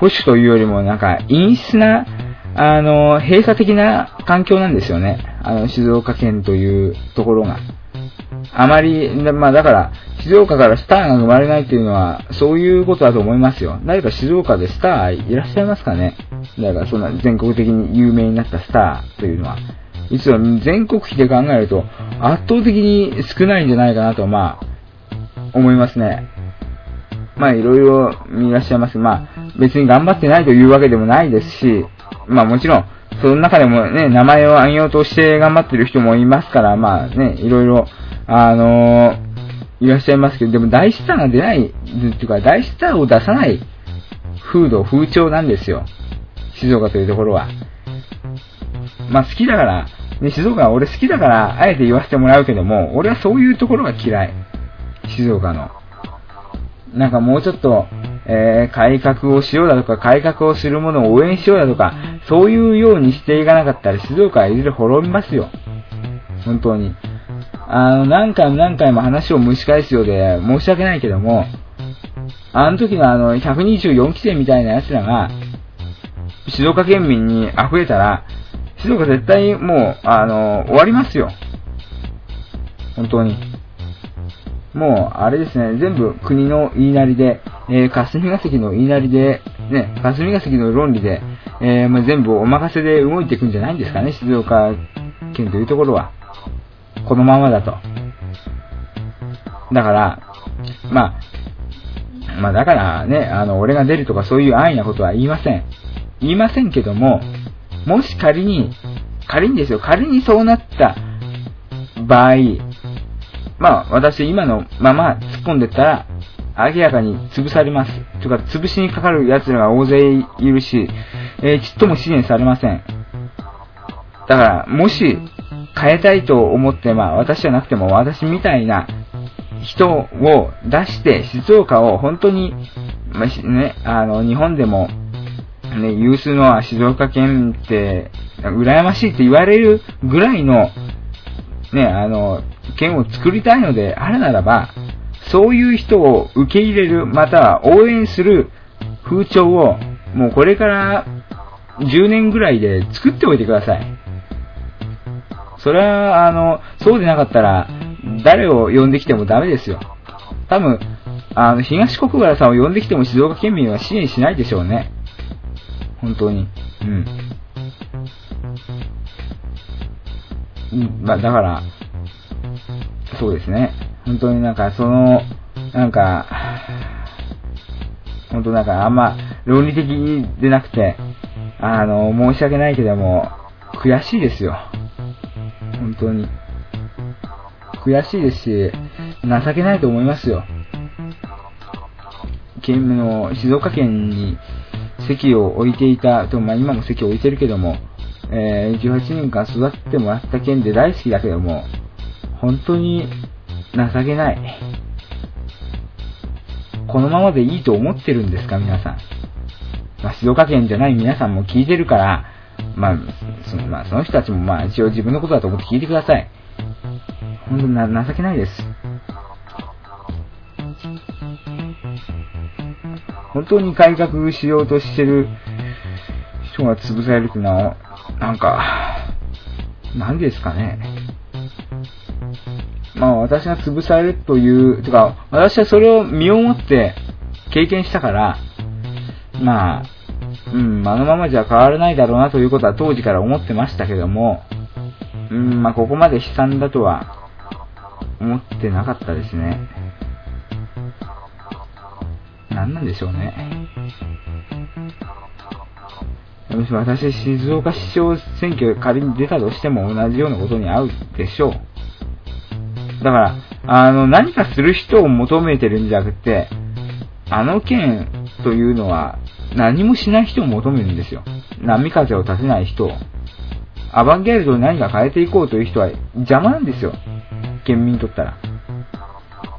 保守というよりもなんか陰湿な、あの、閉鎖的な環境なんですよね。あの、静岡県というところが。あまり、まあだから、静岡からスターが生まれないっていうのは、そういうことだと思いますよ。誰か静岡でスターいらっしゃいますかねだからそんな全国的に有名になったスターというのは。実は全国比で考えると、圧倒的に少ないんじゃないかなと、まあ、思いますね。まあ、いろいろいらっしゃいます。まあ、別に頑張ってないというわけでもないですし、まあもちろん、その中でもね、名前を挙げようとして頑張ってる人もいますから、まあね、いろいろ、あのー、いらっしゃいますけど、でも大スターが出ない、っていうか、大スターを出さない風土、風潮なんですよ。静岡というところは。まあ好きだから、ね、静岡は俺好きだから、あえて言わせてもらうけども、俺はそういうところが嫌い。静岡の。なんかもうちょっと、えー、改革をしようだとか、改革をするものを応援しようだとか、そういうようにしていかなかったら静岡はいずれ滅びますよ。本当に。あの、何回も何回も話を蒸し返すようで申し訳ないけども、あの時のあの、124期生みたいな奴らが、静岡県民に溢れたら、静岡絶対もう、あの、終わりますよ。本当に。もう、あれですね、全部国の言いなりで、えー、霞が関の言いなりで、ね、霞が関の論理で、えー、もう全部お任せで動いていくんじゃないんですかね、静岡県というところは。このままだと。だから、まあ、まあだからね、あの、俺が出るとかそういう安易なことは言いません。言いませんけども、もし仮に、仮にですよ、仮にそうなった場合、まあ私今のまま突っ込んでったら、明らかに潰されます。とか、潰しにかかる奴らが大勢いるし、えー、ちっとも支援されません。だから、もし、変えたいと思って、まあ私じゃなくても私みたいな人を出して、静岡を本当に、まあ、ね、あの、日本でもね、有数の静岡県って、羨ましいって言われるぐらいの、ね、あの、県を作りたいのであるならば、そういう人を受け入れる、または応援する風潮を、もうこれから10年ぐらいで作っておいてください。それは、あの、そうでなかったら、誰を呼んできてもダメですよ。多分、あの、東国原さんを呼んできても静岡県民は支援しないでしょうね。本当に。うん。うん、まあ、だから、そうですね。本当になんか、その、なんか、本当なんか、あんま、論理的でなくて、あの、申し訳ないけども、悔しいですよ。本当に。悔しいですし、情けないと思いますよ。県の静岡県に席を置いていた、とまあ、今も席を置いてるけども、えー、18年間育ってもらった県で大好きだけども、本当に情けない。このままでいいと思ってるんですか、皆さん。まあ、静岡県じゃない皆さんも聞いてるから、まあ、そのまあ、その人たちもまあ一応自分のことだと思って聞いてください。本当に情けないです。本当に改革しようとしてる人が潰されるっていうのは、なんか、何ですかね。まあ私が潰されるという、とか、私はそれを身をもって経験したから、まあ、うん、あのままじゃ変わらないだろうなということは当時から思ってましたけども、うん、まあここまで悲惨だとは思ってなかったですね。何なんでしょうね。私、静岡市長選挙仮に出たとしても同じようなことに合うでしょう。だから、あの、何かする人を求めてるんじゃなくて、あの県というのは何もしない人を求めるんですよ。波風を立てない人を。アバンギャルドに何か変えていこうという人は邪魔なんですよ。県民にとったら。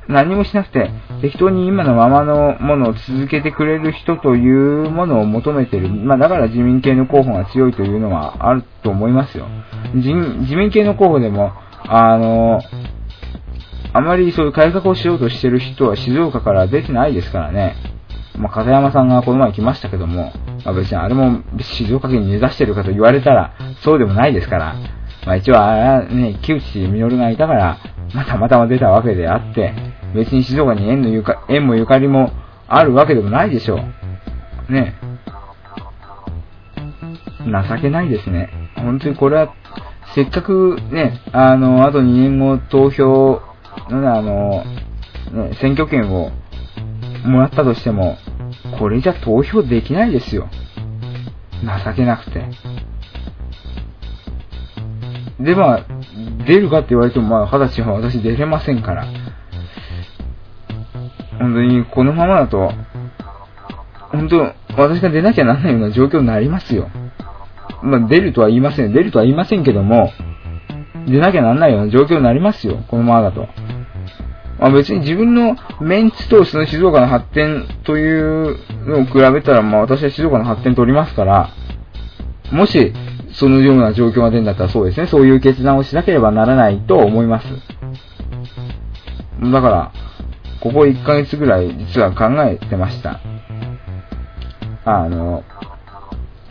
何もしなくて、適当に今のままのものを続けてくれる人というものを求めてる。まあだから自民系の候補が強いというのはあると思いますよ。自自民系の候補でも、あの、あまりそういう改革をしようとしてる人は静岡から出てないですからね。まあ、片山さんがこの前来ましたけども、まあ、別にあれも静岡県に根ざしてるかと言われたら、そうでもないですから、まあ、一応あれはね、木内実がいたから、またまたま出たわけであって、別に静岡に縁のゆか、縁もゆかりもあるわけでもないでしょう。ね。情けないですね。本当にこれは、せっかくね、あの、あと2年後投票、のあの、ね、選挙権をもらったとしても、これじゃ投票できないですよ。情けなくて。で、まあ、出るかって言われても、まあ、二十歳は私出れませんから。本当に、このままだと、本当、私が出なきゃならないような状況になりますよ。まあ、出るとは言いません。出るとは言いませんけども、出なきゃならないような状況になりますよ。このままだと。まあ、別に自分のメンツとその静岡の発展というのを比べたら、まあ私は静岡の発展取りますから、もし、そのような状況が出るんだったらそうですね、そういう決断をしなければならないと思います。だから、ここ1ヶ月ぐらい実は考えてました。あの、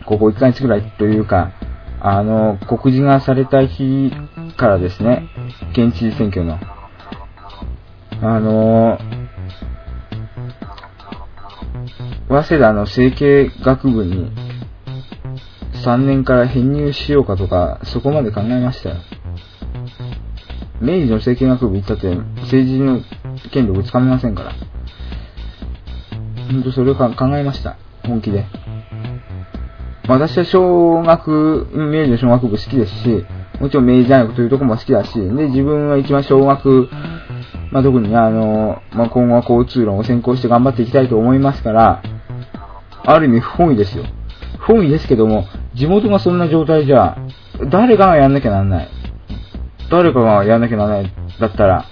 ここ1ヶ月ぐらいというか、あの、告示がされた日からですね、県知事選挙の、あの早稲田の整形学部に3年から編入しようかとか、そこまで考えましたよ。明治の整形学部行ったって政治の権力つかめませんから。ほんとそれを考えました。本気で。私は小学、明治の小学部好きですし、もちろん明治大学というところも好きだし、で、自分は一番小学まあ、特にあの、まあ、今後は交通論を先行して頑張っていきたいと思いますから、ある意味不本意ですよ。不本意ですけども、地元がそんな状態じゃ、誰かがやんなきゃなんない。誰かがやんなきゃならないだったら、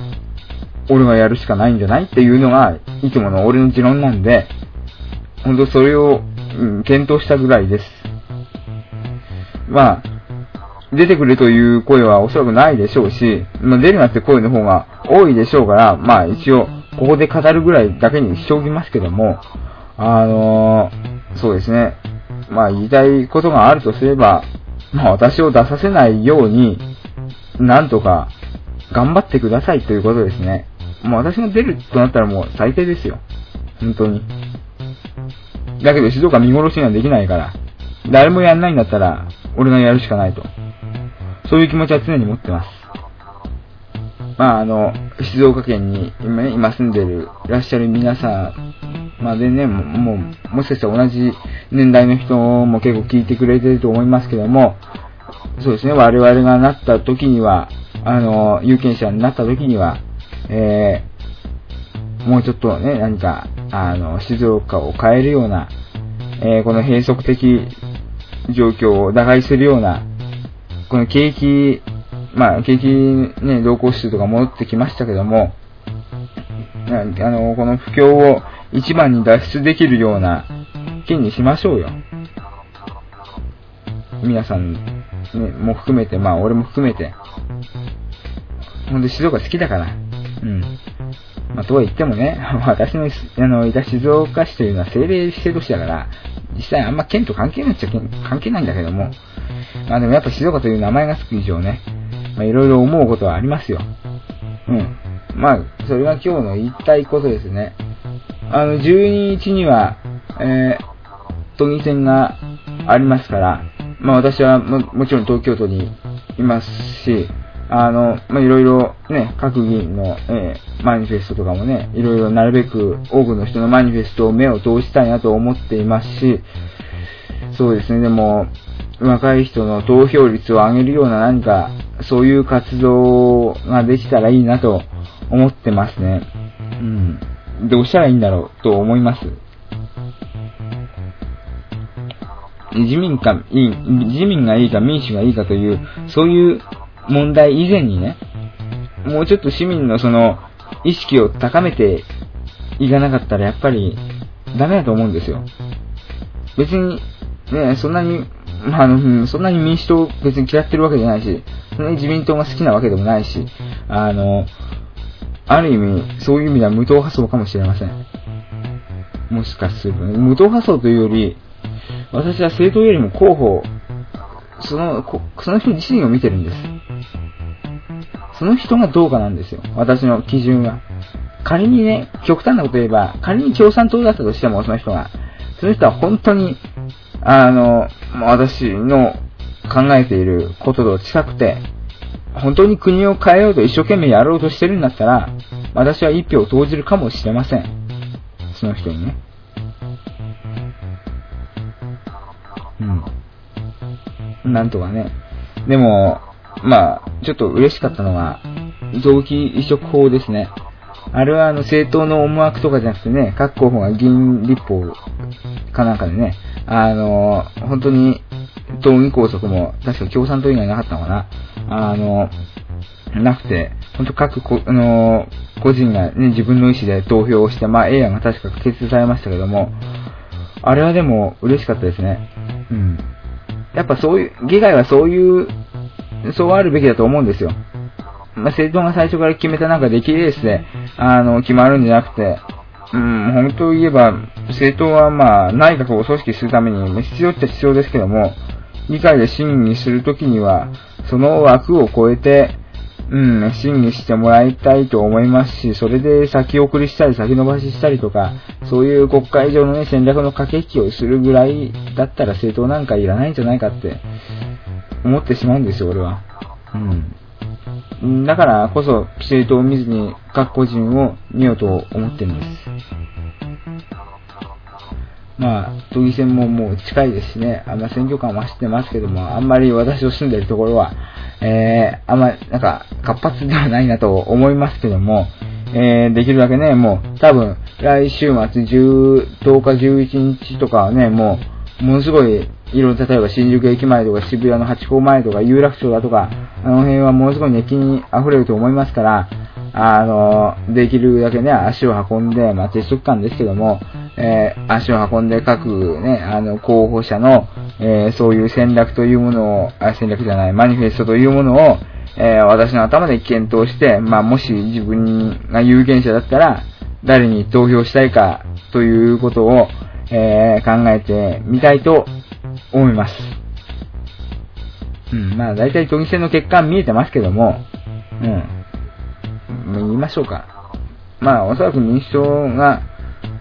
俺がやるしかないんじゃないっていうのが、いつもの俺の持論なんで、ほんとそれを、うん、検討したぐらいです。まあ、出てくれという声はおそらくないでしょうし、まあ、出るなって声の方が多いでしょうから、まあ一応、ここで語るぐらいだけにしておきますけども、あのー、そうですね。まあ言いたいことがあるとすれば、まあ私を出させないように、なんとか頑張ってくださいということですね。もう私が出るとなったらもう最低ですよ。本当に。だけど静岡見殺しにはできないから、誰もやんないんだったら、俺がやるしかないと。そういう気持ちは常に持ってます。まあ、あの、静岡県に今,、今住んでる、いらっしゃる皆さんまでね、もう、もしかしたら同じ年代の人も結構聞いてくれてると思いますけども、そうですね、我々がなった時には、あの、有権者になった時には、えー、もうちょっとね、何か、あの、静岡を変えるような、えー、この閉塞的状況を打開するような、この景気、まあ、景気ね、動向指数とか戻ってきましたけども、あの、この不況を一番に脱出できるような県にしましょうよ。皆さん、ね、も含めて、まあ、俺も含めて、ほんと静岡好きだから、うん。まあ、とは言ってもね、私の、あの、いた静岡市というのは政令指定都市だから、実際あんま県と関係ないっちゃ関係ないんだけども、まあでもやっぱ静岡という名前がつく以上ね、まあいろいろ思うことはありますよ。うん。まあ、それが今日の言いたいことですね。あの、12日には、えー、都議選がありますから、まあ私はももちろん東京都にいますし、あの、ま、いろいろね、各議員の、えー、マニフェストとかもね、いろいろなるべく多くの人のマニフェストを目を通したいなと思っていますし、そうですね、でも、若い人の投票率を上げるような何か、そういう活動ができたらいいなと思ってますね。うん。どうしたらいいんだろうと思います。自民か、いい、自民がいいか民主がいいかという、そういう問題以前にね、もうちょっと市民のその、意識を高めていかなかったらやっぱりダメだと思うんですよ。別に、ね、そんなに、まあ、あの、そんなに民主党別に嫌ってるわけじゃないし、そんなに自民党が好きなわけでもないし、あの、ある意味、そういう意味では無党派層かもしれません。もしかするとね、無党派層というより、私は政党よりも候補、その、その人自身を見てるんです。その人がどうかなんですよ。私の基準は。仮にね、極端なこと言えば、仮に共産党だったとしても、その人が。その人は本当に、あの、私の考えていることと近くて、本当に国を変えようと一生懸命やろうとしてるんだったら、私は一票を投じるかもしれません。その人にね。うん。なんとかね。でも、まあ、ちょっと嬉しかったのは、臓器移植法ですね。あれはあの政党の思惑とかじゃなくてね、各候補が議員立法かなんかでね、あの、本当に、党議拘束も、確か共産党以外なかったのかな。あの、なくて、本当各、あの、個人がね、自分の意思で投票をして、まあ、A 案が確か可決されましたけども、あれはでも嬉しかったですね。うん。やっぱそういう、議会はそういう、そうあるべきだと思うんですよ。まあ、政党が最初から決めたなんか出来レースで、あの、決まるんじゃなくて、うん、本当言えば、政党はまあ、内閣を組織するために必要っちゃ必要ですけども、議会で審議するときには、その枠を超えて、うん、審議してもらいたいと思いますし、それで先送りしたり先延ばししたりとか、そういう国会上のね、戦略の駆け引きをするぐらいだったら政党なんかいらないんじゃないかって。思ってしまうんですよ、俺は。うん。だからこそ、政党を見ずに各個人を見ようと思ってるんです。まあ、都議選ももう近いですしね、あんま選挙感は走ってますけども、あんまり私の住んでるところは、えー、あんまり、なんか、活発ではないなと思いますけども、えー、できるだけね、もう、多分、来週末10、10日11日とかはね、もう、ものすごい、いろいろ、例えば新宿駅前とか渋谷の八甲前とか有楽町だとか、あの辺はものすごい熱気に溢れると思いますから、あの、できるだけね、足を運んで、まあ、鉄則感ですけども、えー、足を運んで各ね、あの、候補者の、えー、そういう戦略というものを、あ、戦略じゃない、マニフェストというものを、えー、私の頭で検討して、まあ、もし自分が有権者だったら、誰に投票したいかということを、え考えてみたいと思います。うん、まあ、大体都議選の結果見えてますけども、うん。言いましょうか。まあ、おそらく民主党が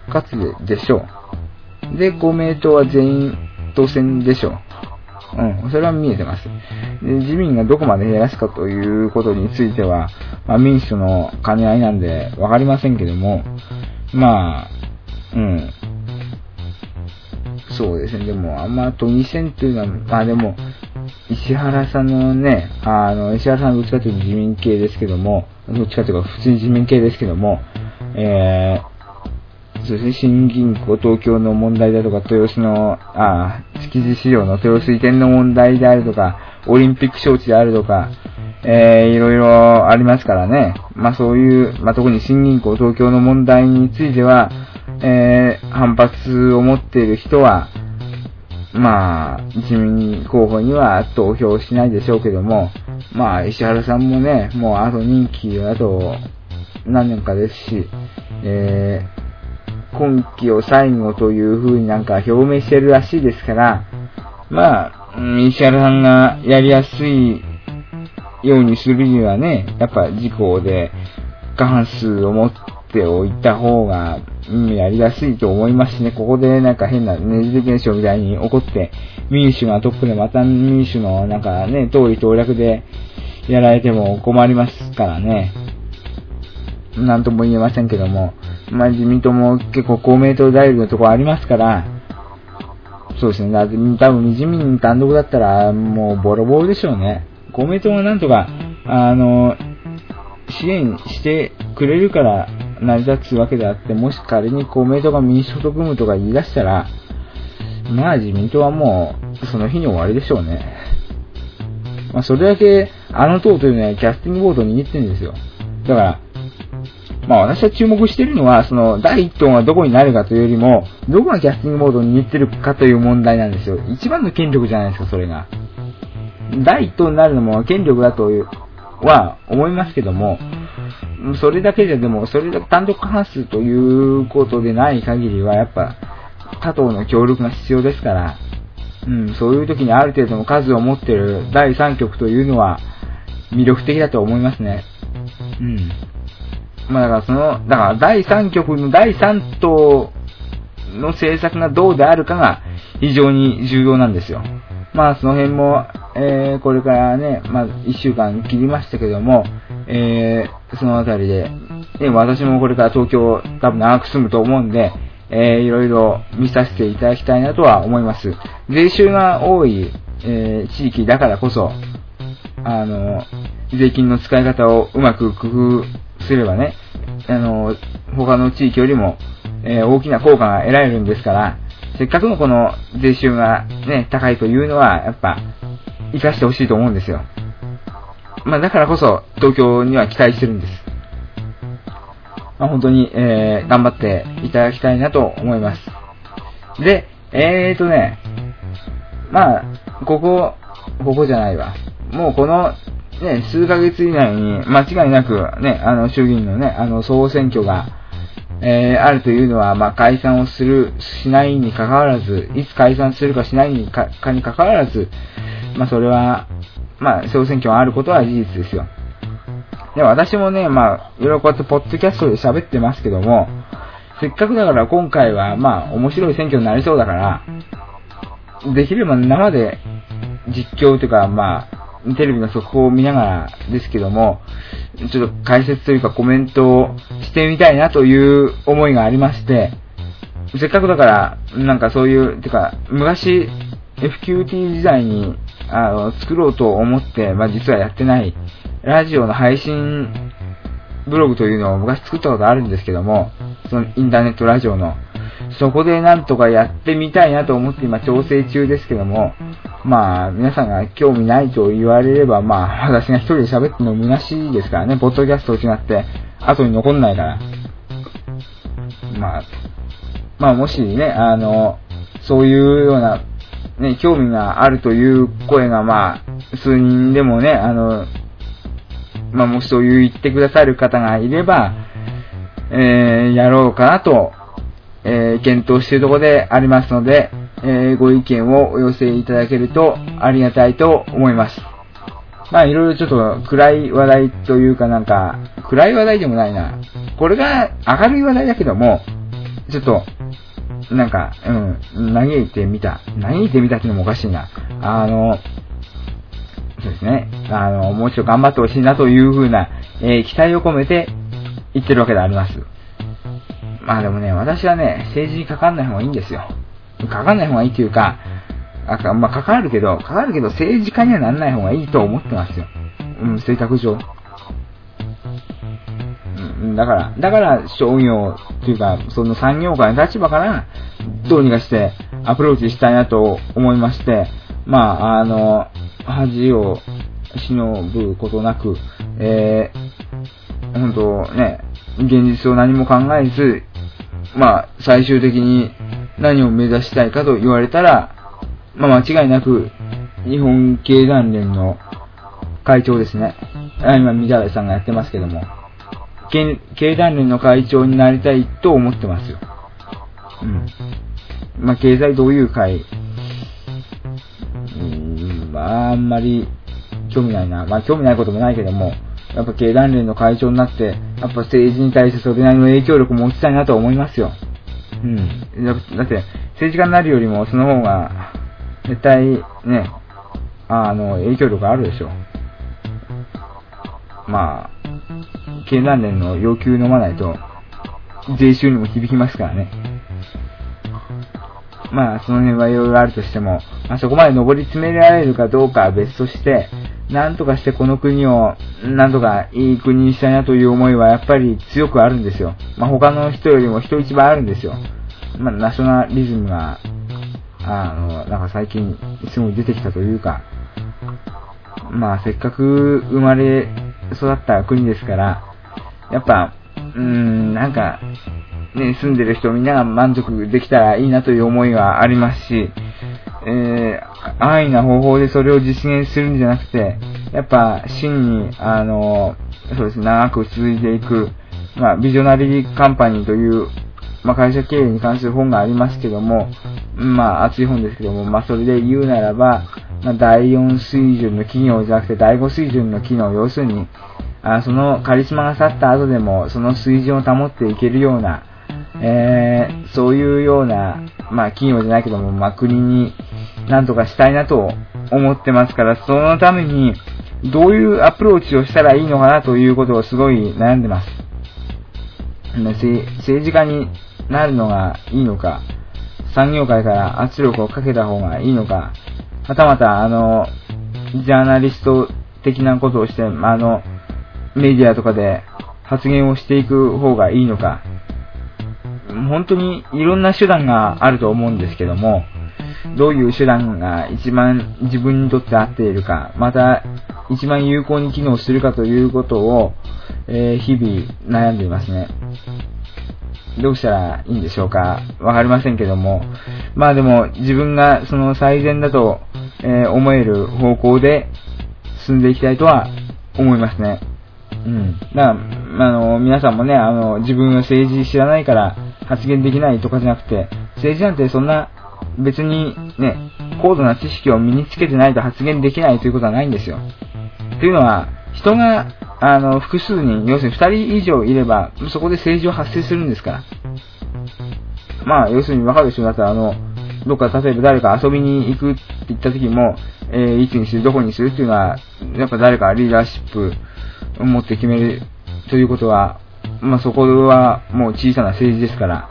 勝つでしょう。で、公明党は全員当選でしょう。うん、それは見えてます。で、自民がどこまで減らすかということについては、まあ、民主党の兼ね合いなんでわかりませんけども、まあ、うん。そうですね。でも、あんま都議選というのは、まあでも、石原さんのね、あの、石原さんはどっちかというと自民系ですけども、どっちかというと普通に自民系ですけども、えー、そうですね、新銀行東京の問題だとか、豊洲の、あ築地市場の豊洲移転の問題であるとか、オリンピック招致であるとか、えー、いろいろありますからね。まあそういう、まあ特に新銀行東京の問題については、えー、反発を持っている人は、まあ、自民候補には投票しないでしょうけども、まあ、石原さんもね、もうあと任期あと何年かですし、えー、今期を最後という風になんか表明してるらしいですから、まあ、石原さんがやりやすいようにするにはね、やっぱ自公で過半数を持っておいた方がうん、やりやすいと思いますしね、ここでなんか変なネジ現象みたいに起こって、民主がトップでまた民主のなんかね、通り統略でやられても困りますからね。なんとも言えませんけども、まあ自民党も結構公明党代理のところありますから、そうですね、だって多分自民単独だったらもうボロボロでしょうね。公明党がなんとか、あの、支援してくれるから成り立つわけであって、もし仮に公明党が民主党と組むとか言い出したら、まあ自民党はもう、その日に終わりでしょうね。まあそれだけ、あの党というのはキャスティングボードを握ってるんですよ。だから、まあ私は注目しているのは、その第1党がどこになるかというよりも、どこがキャスティングモードに似てるかという問題なんですよ。一番の権力じゃないですか、それが。第1党になるのも権力だとは思いますけども、それだけででも、それだ単独過半数ということでない限りは、やっぱ、他党の協力が必要ですから、うん、そういう時にある程度の数を持ってる第3局というのは魅力的だと思いますね。うん。まあだからその、だから第3局の第3党の政策がどうであるかが非常に重要なんですよ。まあその辺も、えー、これからね、まあ1週間切りましたけども、えー、そのあたりで、ね、私もこれから東京多分長く住むと思うんで、えー、いろいろ見させていただきたいなとは思います。税収が多い、えー、地域だからこそ、あの、税金の使い方をうまく工夫すればね、あの、他の地域よりも、えー、大きな効果が得られるんですから、せっかくのこの税収がね、高いというのは、やっぱ、活かしてほしいと思うんですよ。まあ、だからこそ、東京には期待してるんです。まあ、本当に、えー、頑張っていただきたいなと思います。で、えーとね、まあ、ここ、ここじゃないわ。もうこの、ね、数ヶ月以内に間違いなくね、あの衆議院のね、あの総選挙が、えー、あるというのは、まあ、解散をする、しないに関わらず、いつ解散するかしないにかかに関わらず、まあ、それは、まあ、総選挙があることは事実ですよ。で、私もね、まあ、いろいろこうやってポッドキャストで喋ってますけども、せっかくだから今回は、まあ、面白い選挙になりそうだから、できれば生で実況というか、まあ、テレビの速報を見ながらですけども、ちょっと解説というかコメントをしてみたいなという思いがありまして、せっかくだから、なんかそういう、てか、昔、FQT 時代にあの作ろうと思って、まあ、実はやってないラジオの配信ブログというのを昔作ったことあるんですけども、そのインターネットラジオの。そこでなんとかやってみたいなと思って今調整中ですけども、まあ、皆さんが興味ないと言われれば、まあ、私が一人で喋ってるの虚しいですからね、ポッドキャストと違って、後に残んないから。まあ、まあ、もしね、あの、そういうような、ね、興味があるという声が、まあ、数人でもね、あの、まあ、もしそういう言ってくださる方がいれば、えー、やろうかなと、えー、検討しているところでありますので、えー、ご意見をお寄せいただけるとありがたいと思います。まあいろいろちょっと暗い話題というかなんか、暗い話題でもないな。これが明るい話題だけども、ちょっと、なんか、うん、嘆いてみた。嘆いてみたっていうのもおかしいな。あの、そうですね。あの、もう一度頑張ってほしいなというふうな、えー、期待を込めて言ってるわけであります。まあでもね、私はね、政治にかかんない方がいいんですよ。かかんない方がいいっていうか、あまあ、かかるけど、かかるけど政治家にはならない方がいいと思ってますよ。うん、性格上。だから、だから商業っていうか、その産業界の立場から、どうにかしてアプローチしたいなと思いまして、まあ、あの、恥を忍ぶことなく、えー、本当ね、現実を何も考えず、まあ、最終的に何を目指したいかと言われたら、まあ、間違いなく、日本経団連の会長ですね。今、三田さんがやってますけども、経団連の会長になりたいと思ってますよ。うん。まあ、経済同友会、うん、まあ、あんまり興味ないな。まあ、興味ないこともないけども、やっぱ経団連の会長になって、やっぱ政治に対してそれなりの影響力を持ちたいなと思いますよ。うん。だって、政治家になるよりもその方が、絶対ね、あの、影響力あるでしょ。まあ、経団連の要求飲まないと、税収にも響きますからね。まあ、その辺はいろいろあるとしても、まあ、そこまで上り詰められるかどうかは別として、なんとかしてこの国を、なんとかいい国にしたいなという思いはやっぱり強くあるんですよ。まあ、他の人よりも人一倍あるんですよ。まあ、ナショナリズムが、あの、なんか最近すごい出てきたというか、まあ、せっかく生まれ育った国ですから、やっぱ、うーん、なんか、ね、住んでる人みんなが満足できたらいいなという思いはありますし、えー、安易な方法でそれを実現するんじゃなくて、やっぱ真に、あの、そうですね、長く続いていく、まあ、ビジョナリーカンパニーという、まあ、会社経営に関する本がありますけども、まあ、熱い本ですけども、まあ、それで言うならば、まあ、第4水準の企業じゃなくて、第5水準の機能、要するに、あそのカリスマが去った後でも、その水準を保っていけるような、えー、そういうような、まあ、企業じゃないけども、まあ、国になんとかしたいなと思ってますから、そのために、どういうアプローチをしたらいいのかなということをすごい悩んでます。政治家になるのがいいのか、産業界から圧力をかけた方がいいのか、はたまた、あの、ジャーナリスト的なことをして、あの、メディアとかで発言をしていく方がいいのか、本当にいろんな手段があると思うんですけども、どういう手段が一番自分にとって合っているか、また一番有効に機能するかということを、えー、日々悩んでいますね。どうしたらいいんでしょうかわかりませんけども。まあでも自分がその最善だと、えー、思える方向で進んでいきたいとは思いますね。うん。だから、あの、皆さんもね、あの、自分は政治知らないから発言できないとかじゃなくて、政治なんてそんな別にね、高度な知識を身につけてないと発言できないということはないんですよ。というのは、人が、あの、複数人、要するに2人以上いれば、そこで政治を発生するんですから。まあ、要するに分かる人だったら、あの、どっか例えば誰か遊びに行くって言った時も、えー、いつにする、どこにするっていうのは、やっぱ誰かリーダーシップ持って決めるということは、まあそこはもう小さな政治ですから、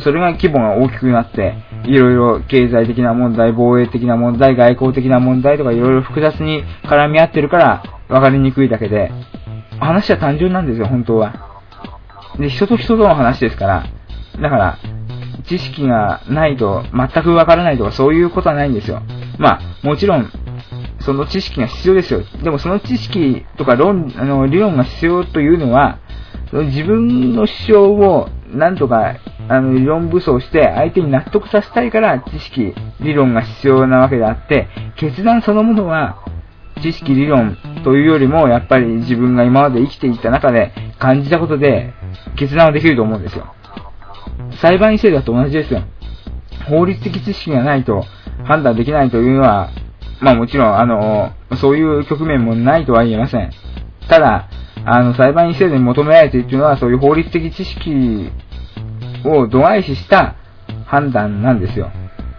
それが規模が大きくなって、いろいろ経済的な問題、防衛的な問題、外交的な問題とかいろいろ複雑に絡み合ってるから分かりにくいだけで、話は単純なんですよ、本当は。で、人と人との話ですから、だから、知識がないと全くわからないとかそういうことはないんですよ。まあ、もちろん、その知識が必要ですよ。でもその知識とか論、あの、理論が必要というのは、その自分の主張をなんとか、あの、理論武装して相手に納得させたいから知識、理論が必要なわけであって、決断そのものは、知識、理論というよりも、やっぱり自分が今まで生きていた中で感じたことで、決断はできると思うんですよ。裁判員制だと同じですよ。法律的知識がないと判断できないというのは、まあもちろん、あの、そういう局面もないとは言えません。ただ、あの、裁判員制度に求められているというのは、そういう法律的知識を度外視した判断なんですよ。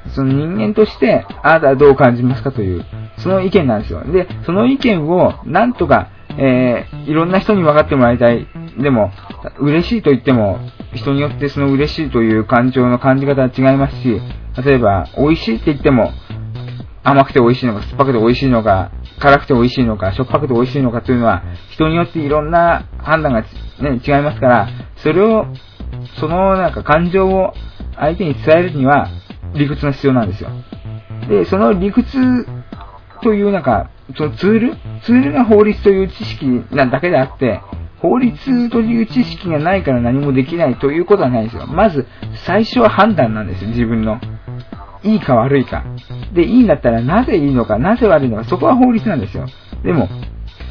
その人間として、あなたはどう感じますかという、その意見なんですよ。で、その意見を、なんとか、えー、いろんな人に分かってもらいたい。でも、嬉しいと言っても、人によってその嬉しいという感情の感じ方は違いますし、例えば、美味しいって言っても、甘くて美味しいのか、酸っぱくて美味しいのか、辛くて美味しいのか、しょっぱくて美味しいのかというのは、人によっていろんな判断が、ね、違いますから、それを、そのなんか感情を相手に伝えるには、理屈が必要なんですよ。で、その理屈というなんか、そのツールツールが法律という知識なだけであって、法律という知識がないから何もできないということはないですよ。まず、最初は判断なんですよ、自分の。いいか悪いか。で、いいんだったらなぜいいのか、なぜ悪いのか、そこは法律なんですよ。でも、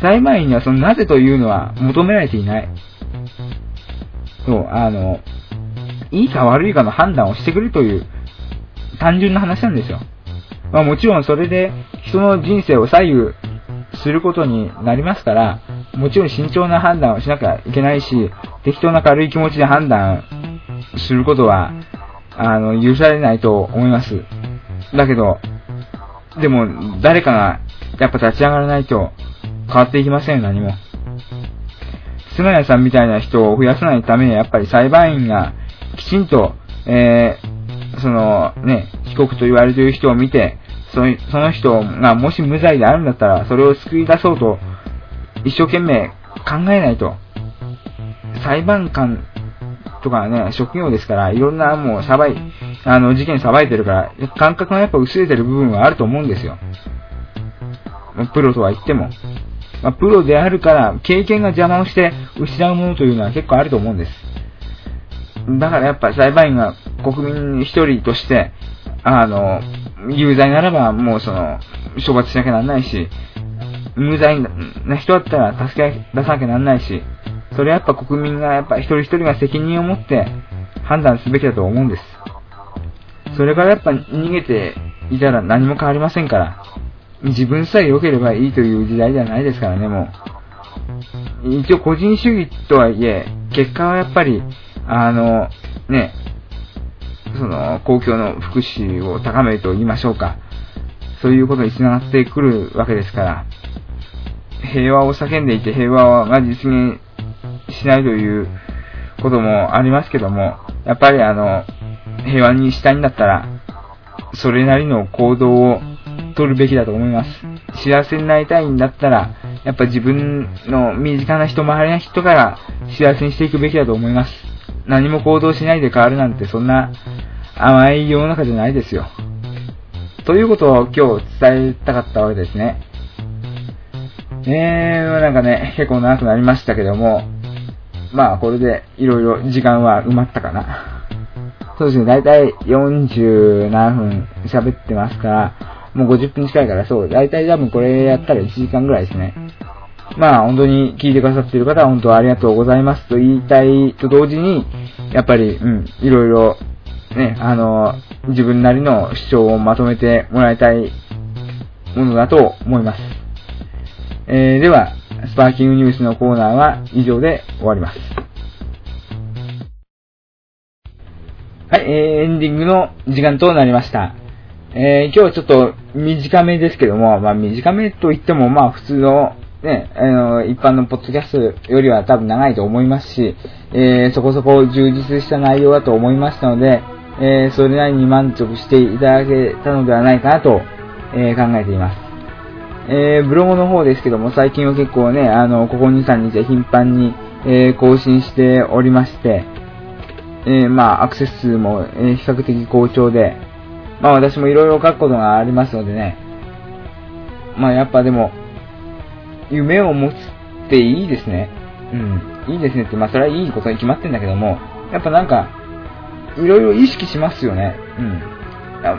裁判員にはそのなぜというのは求められていない。そう、あの、いいか悪いかの判断をしてくれという単純な話なんですよ。まあもちろんそれで人の人生を左右することになりますから、もちろん慎重な判断をしなきゃいけないし、適当な軽い気持ちで判断することはあの、許されないと思います。だけど、でも、誰かが、やっぱ立ち上がらないと、変わっていきません、何も。菅谷さんみたいな人を増やさないためには、やっぱり裁判員が、きちんと、えー、その、ね、被告と言われている人を見て、そのその人がもし無罪であるんだったら、それを救い出そうと、一生懸命考えないと。裁判官とかね、職業ですから、いろんなもう、さばい、あの、事件さばいてるから、感覚がやっぱ薄れてる部分はあると思うんですよ。プロとは言っても。まあ、プロであるから経験が邪魔をして失うものというのは結構あると思うんです。だからやっぱ裁判員が国民一人として、あの、有罪ならばもうその、処罰しなきゃなんないし、無罪な人だったら助け出さなきゃなんないし、それやっぱ国民がやっぱ一人一人が責任を持って判断すべきだと思うんです。それからやっぱ逃げていたら何も変わりませんから、自分さえ良ければいいという時代ではないですからね、もう。一応個人主義とはいえ、結果はやっぱり、あの、ね、その、公共の福祉を高めると言いましょうか。そういうことにつながってくるわけですから、平和を叫んでいて平和が実現しないということもありますけども、やっぱりあの、平和にしたいんだったら、それなりの行動を取るべきだと思います。幸せになりたいんだったら、やっぱ自分の身近な人、周りの人から幸せにしていくべきだと思います。何も行動しないで変わるなんてそんな甘い世の中じゃないですよ。ということを今日伝えたかったわけですね。えー、なんかね、結構長くなりましたけども、まあこれでいろいろ時間は埋まったかな。そうですね、だいたい40何分喋ってますから、もう50分近いからそう、だいたい多分これやったら1時間ぐらいですね。まあ本当に聞いてくださっている方は本当ありがとうございますと言いたいと同時に、やっぱり、うん、いろいろ、ね、あの、自分なりの主張をまとめてもらいたいものだと思います。えー、では、スパーキングニュースのコーナーは以上で終わります。はい、えー、エンディングの時間となりました。えー、今日はちょっと短めですけども、まあ短めと言っても、まあ普通のね、あの、一般のポッドキャストよりは多分長いと思いますし、えー、そこそこ充実した内容だと思いましたので、えー、それなりに満足していただけたのではないかなと、えー、考えています。えー、ブログの方ですけども、最近は結構ね、あの、ここ2、3日で頻繁に、えー、更新しておりまして、えー、まあ、アクセス数も、え比較的好調で、まあ私もいろいろ書くことがありますのでね、まあやっぱでも、夢を持つっていいですね。うん、いいですねって、まあそれはいいことに決まってんだけども、やっぱなんか、いろいろ意識しますよね。うん。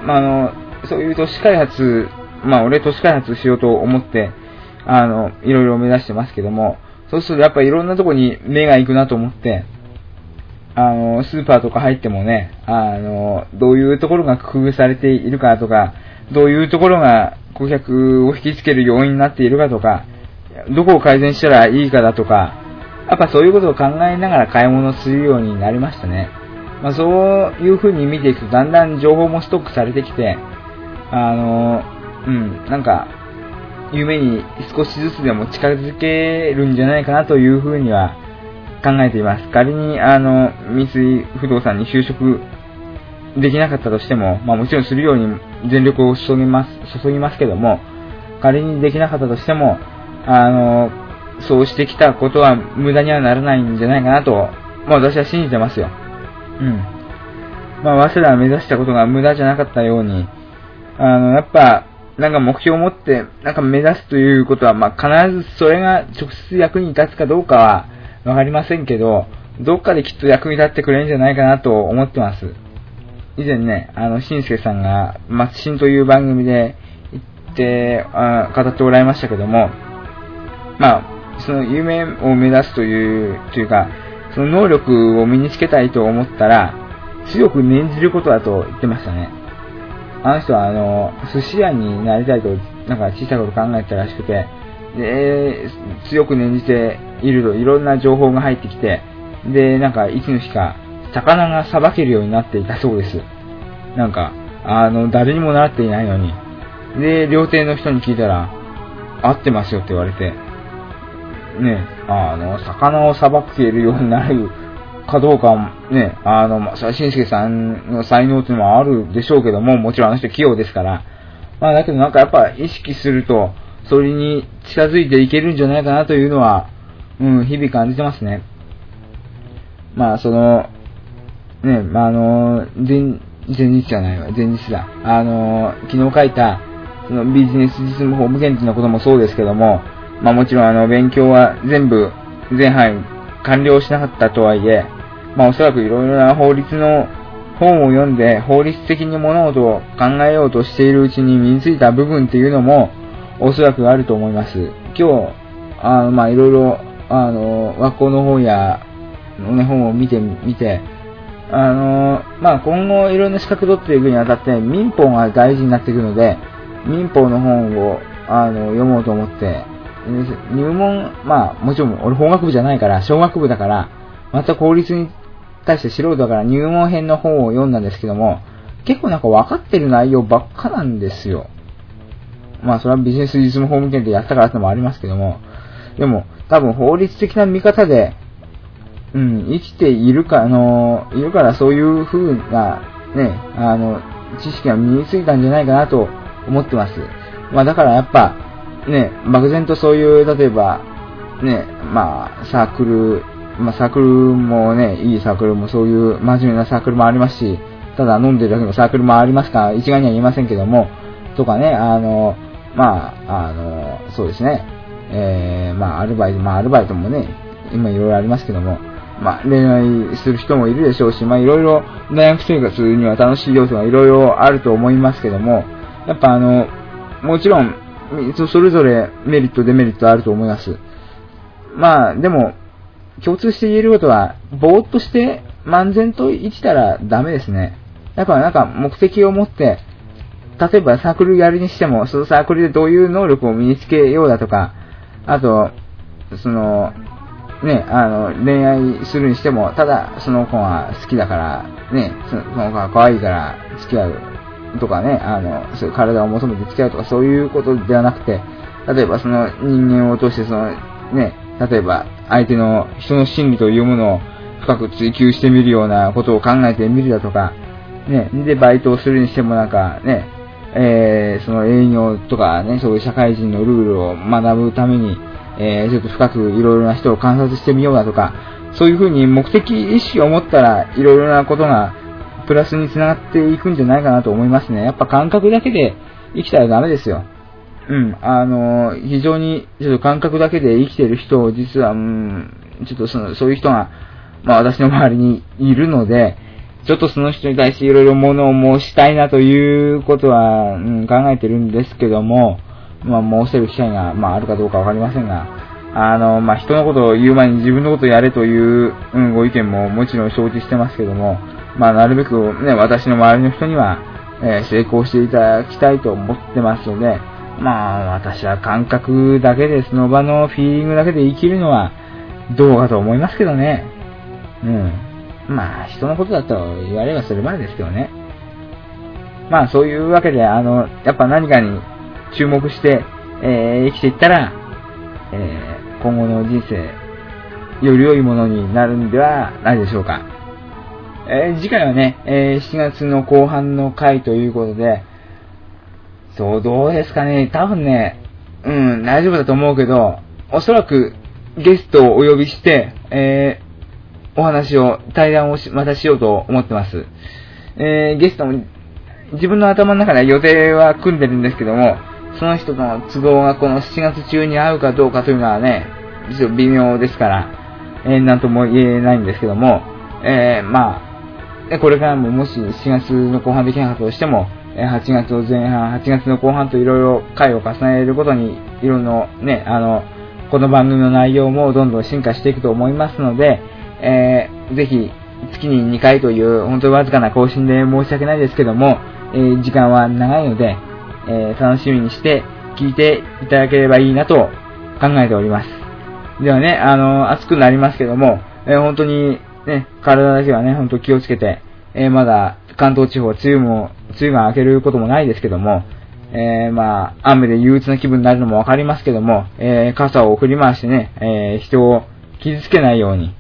まあ、あの、そういう都市開発、まあ俺都市開発しようと思って、あの、いろいろ目指してますけども、そうするとやっぱいろんなとこに目が行くなと思って、あの、スーパーとか入ってもね、あの、どういうところが工夫されているかとか、どういうところが顧客を引きつける要因になっているかとか、どこを改善したらいいかだとか、やっぱそういうことを考えながら買い物するようになりましたね。まあ、そういう風に見ていくと、だんだん情報もストックされてきて、あの、うん、なんか、夢に少しずつでも近づけるんじゃないかなという風には考えています。仮に、あの、三井不動産に就職できなかったとしても、まあもちろんするように全力を注ぎます、注ぎますけども、仮にできなかったとしても、あの、そうしてきたことは無駄にはならないんじゃないかなと、まあ私は信じてますよ。うん。まあ早稲田が目指したことが無駄じゃなかったように、あの、やっぱ、なんか目標を持って、なんか目指すということは、まあ必ずそれが直接役に立つかどうかはわかりませんけど、どっかできっと役に立ってくれるんじゃないかなと思ってます。以前ね、あの、しんすけさんが、松新という番組で言って、あ語っておられましたけども、まあ、その夢を目指すという、というか、その能力を身につけたいと思ったら、強く念じることだと言ってましたね。あの人は、あの、寿司屋になりたいと、なんか小さいこと考えてたらしくて、で、強く念じているといろんな情報が入ってきて、で、なんかいつの日か、魚がさばけるようになっていたそうです。なんか、あの、誰にも習っていないのに。で、料亭の人に聞いたら、合ってますよって言われて、ね、あの、魚をさばけるようになるかどうかね、あの、まあ、しんすけさんの才能っていうのもあるでしょうけども、もちろんあの人器用ですから、まあだけどなんかやっぱ意識すると、それに近づいていけるんじゃないかなというのは、うん、日々感じてますね。まあ、その、ね、まあ、あの、前、前日じゃないわ、前日だ。あの、昨日書いた、そのビジネス実務法務検定のこともそうですけども、まあもちろんあの、勉強は全部、全範囲完了しなかったとはいえ、まあおそらくいろいろな法律の本を読んで法律的に物事を考えようとしているうちに身についた部分っていうのもおそらくあると思います。今日、あのまあいろいろ、あの、学校の本や、のね、本を見て、見て、あのまあ今後いろんな資格取っていくにあたって民法が大事になっていくので、民法の本をあの読もうと思って、入門、まあもちろん俺法学部じゃないから、小学部だから、また公立に対して素人だから入門編の本を読んだんですけども、結構なんか分かってる内容ばっかなんですよ。まあそれはビジネス実務法務検でやったからってのもありますけども、でも多分法律的な見方で、うん、生きているか、あの、いるからそういう風な、ね、あの、知識が身についたんじゃないかなと思ってます。まあだからやっぱ、ね、漠然とそういう、例えば、ね、まあ、サークル、まあ、サークルもね、いいサークルもそういう真面目なサークルもありますし、ただ飲んでるだけのサークルもありますから、一概には言いませんけども、とかね、あの、まあ、あの、そうですね、えー、まあ、アルバイト、まあ、アルバイトもね、今いろいろありますけども、まあ、恋愛する人もいるでしょうし、まあ、いろいろ大学生活には楽しい要素がいろいろあると思いますけども、やっぱあの、もちろん、それぞれメリット、デメリットあると思います。まあ、でも、共通して言えることは、ぼーっとして漫然と生きたらダメですね。やっぱなんか目的を持って、例えばサークルやるにしても、そのサークルでどういう能力を身につけようだとか、あと、その、ね、あの、恋愛するにしても、ただその子が好きだから、ね、その子が可愛いから付き合うとかね、あの、そういう体を求めて付き合うとかそういうことではなくて、例えばその人間を通してその、ね、例えば相手の人の心理というものを深く追求してみるようなことを考えてみるだとか、ね、で、バイトをするにしてもなんかね、えー、その営業とかね、そういう社会人のルールを学ぶために、えー、ちょっと深くいろいろな人を観察してみようだとか、そういうふうに目的意識を持ったらいろいろなことがプラスにつながっていくんじゃないかなと思いますね。やっぱ感覚だけで生きたらダメですよ。うん、あの、非常に、ちょっと感覚だけで生きてる人を、実は、うん、ちょっとその、そういう人が、まあ私の周りにいるので、ちょっとその人に対していろいろ物を申したいなということは、うん、考えてるんですけども、まあ申せる機会が、まああるかどうかわかりませんが、あの、まあ人のことを言う前に自分のことをやれという、うん、ご意見ももちろん承知してますけども、まあなるべくね、私の周りの人には、えー、成功していただきたいと思ってますので、まあ、私は感覚だけで、その場のフィーリングだけで生きるのは、どうかと思いますけどね。うん。まあ、人のことだと言われればそれまでですけどね。まあ、そういうわけで、あの、やっぱ何かに注目して、えー、生きていったら、えー、今後の人生、より良いものになるんではないでしょうか。えー、次回はね、え7月の後半の回ということで、そう、どうですかね。多分ね、うん、大丈夫だと思うけど、おそらくゲストをお呼びして、えー、お話を、対談をしまたしようと思ってます。えー、ゲストも、自分の頭の中で予定は組んでるんですけども、その人の都合がこの7月中に合うかどうかというのはね、実は微妙ですから、えー、なんとも言えないんですけども、えー、まあ、これからももし7月の後半できなかったとしても、8月の前半、8月の後半といろいろ回を重ねることに、いろいろね、あの、この番組の内容もどんどん進化していくと思いますので、えー、ぜひ、月に2回という、本当にわずかな更新で申し訳ないですけども、えー、時間は長いので、えー、楽しみにして聞いていただければいいなと考えております。ではね、あの、暑くなりますけども、えー、本当にね、体だけはね、本当気をつけて、えー、まだ関東地方、梅雨も、梅雨が明けることもないですけども、えー、まあ、雨で憂鬱な気分になるのもわかりますけども、えー、傘を振り回してね、えー、人を傷つけないように、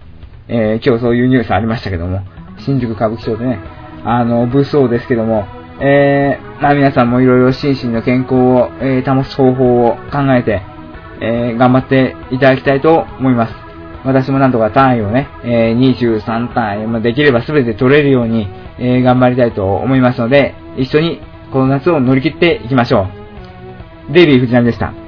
え今日そういうニュースありましたけども、新宿歌舞伎町でね、あの、物騒ですけども、えまあ皆さんもいろいろ心身の健康を、え保つ方法を考えて、え頑張っていただきたいと思います。私もなんとか単位をね、え、23単位、まあ、できれば全て取れるように、え、頑張りたいと思いますので、一緒にこの夏を乗り切っていきましょう。デイビー藤波でした。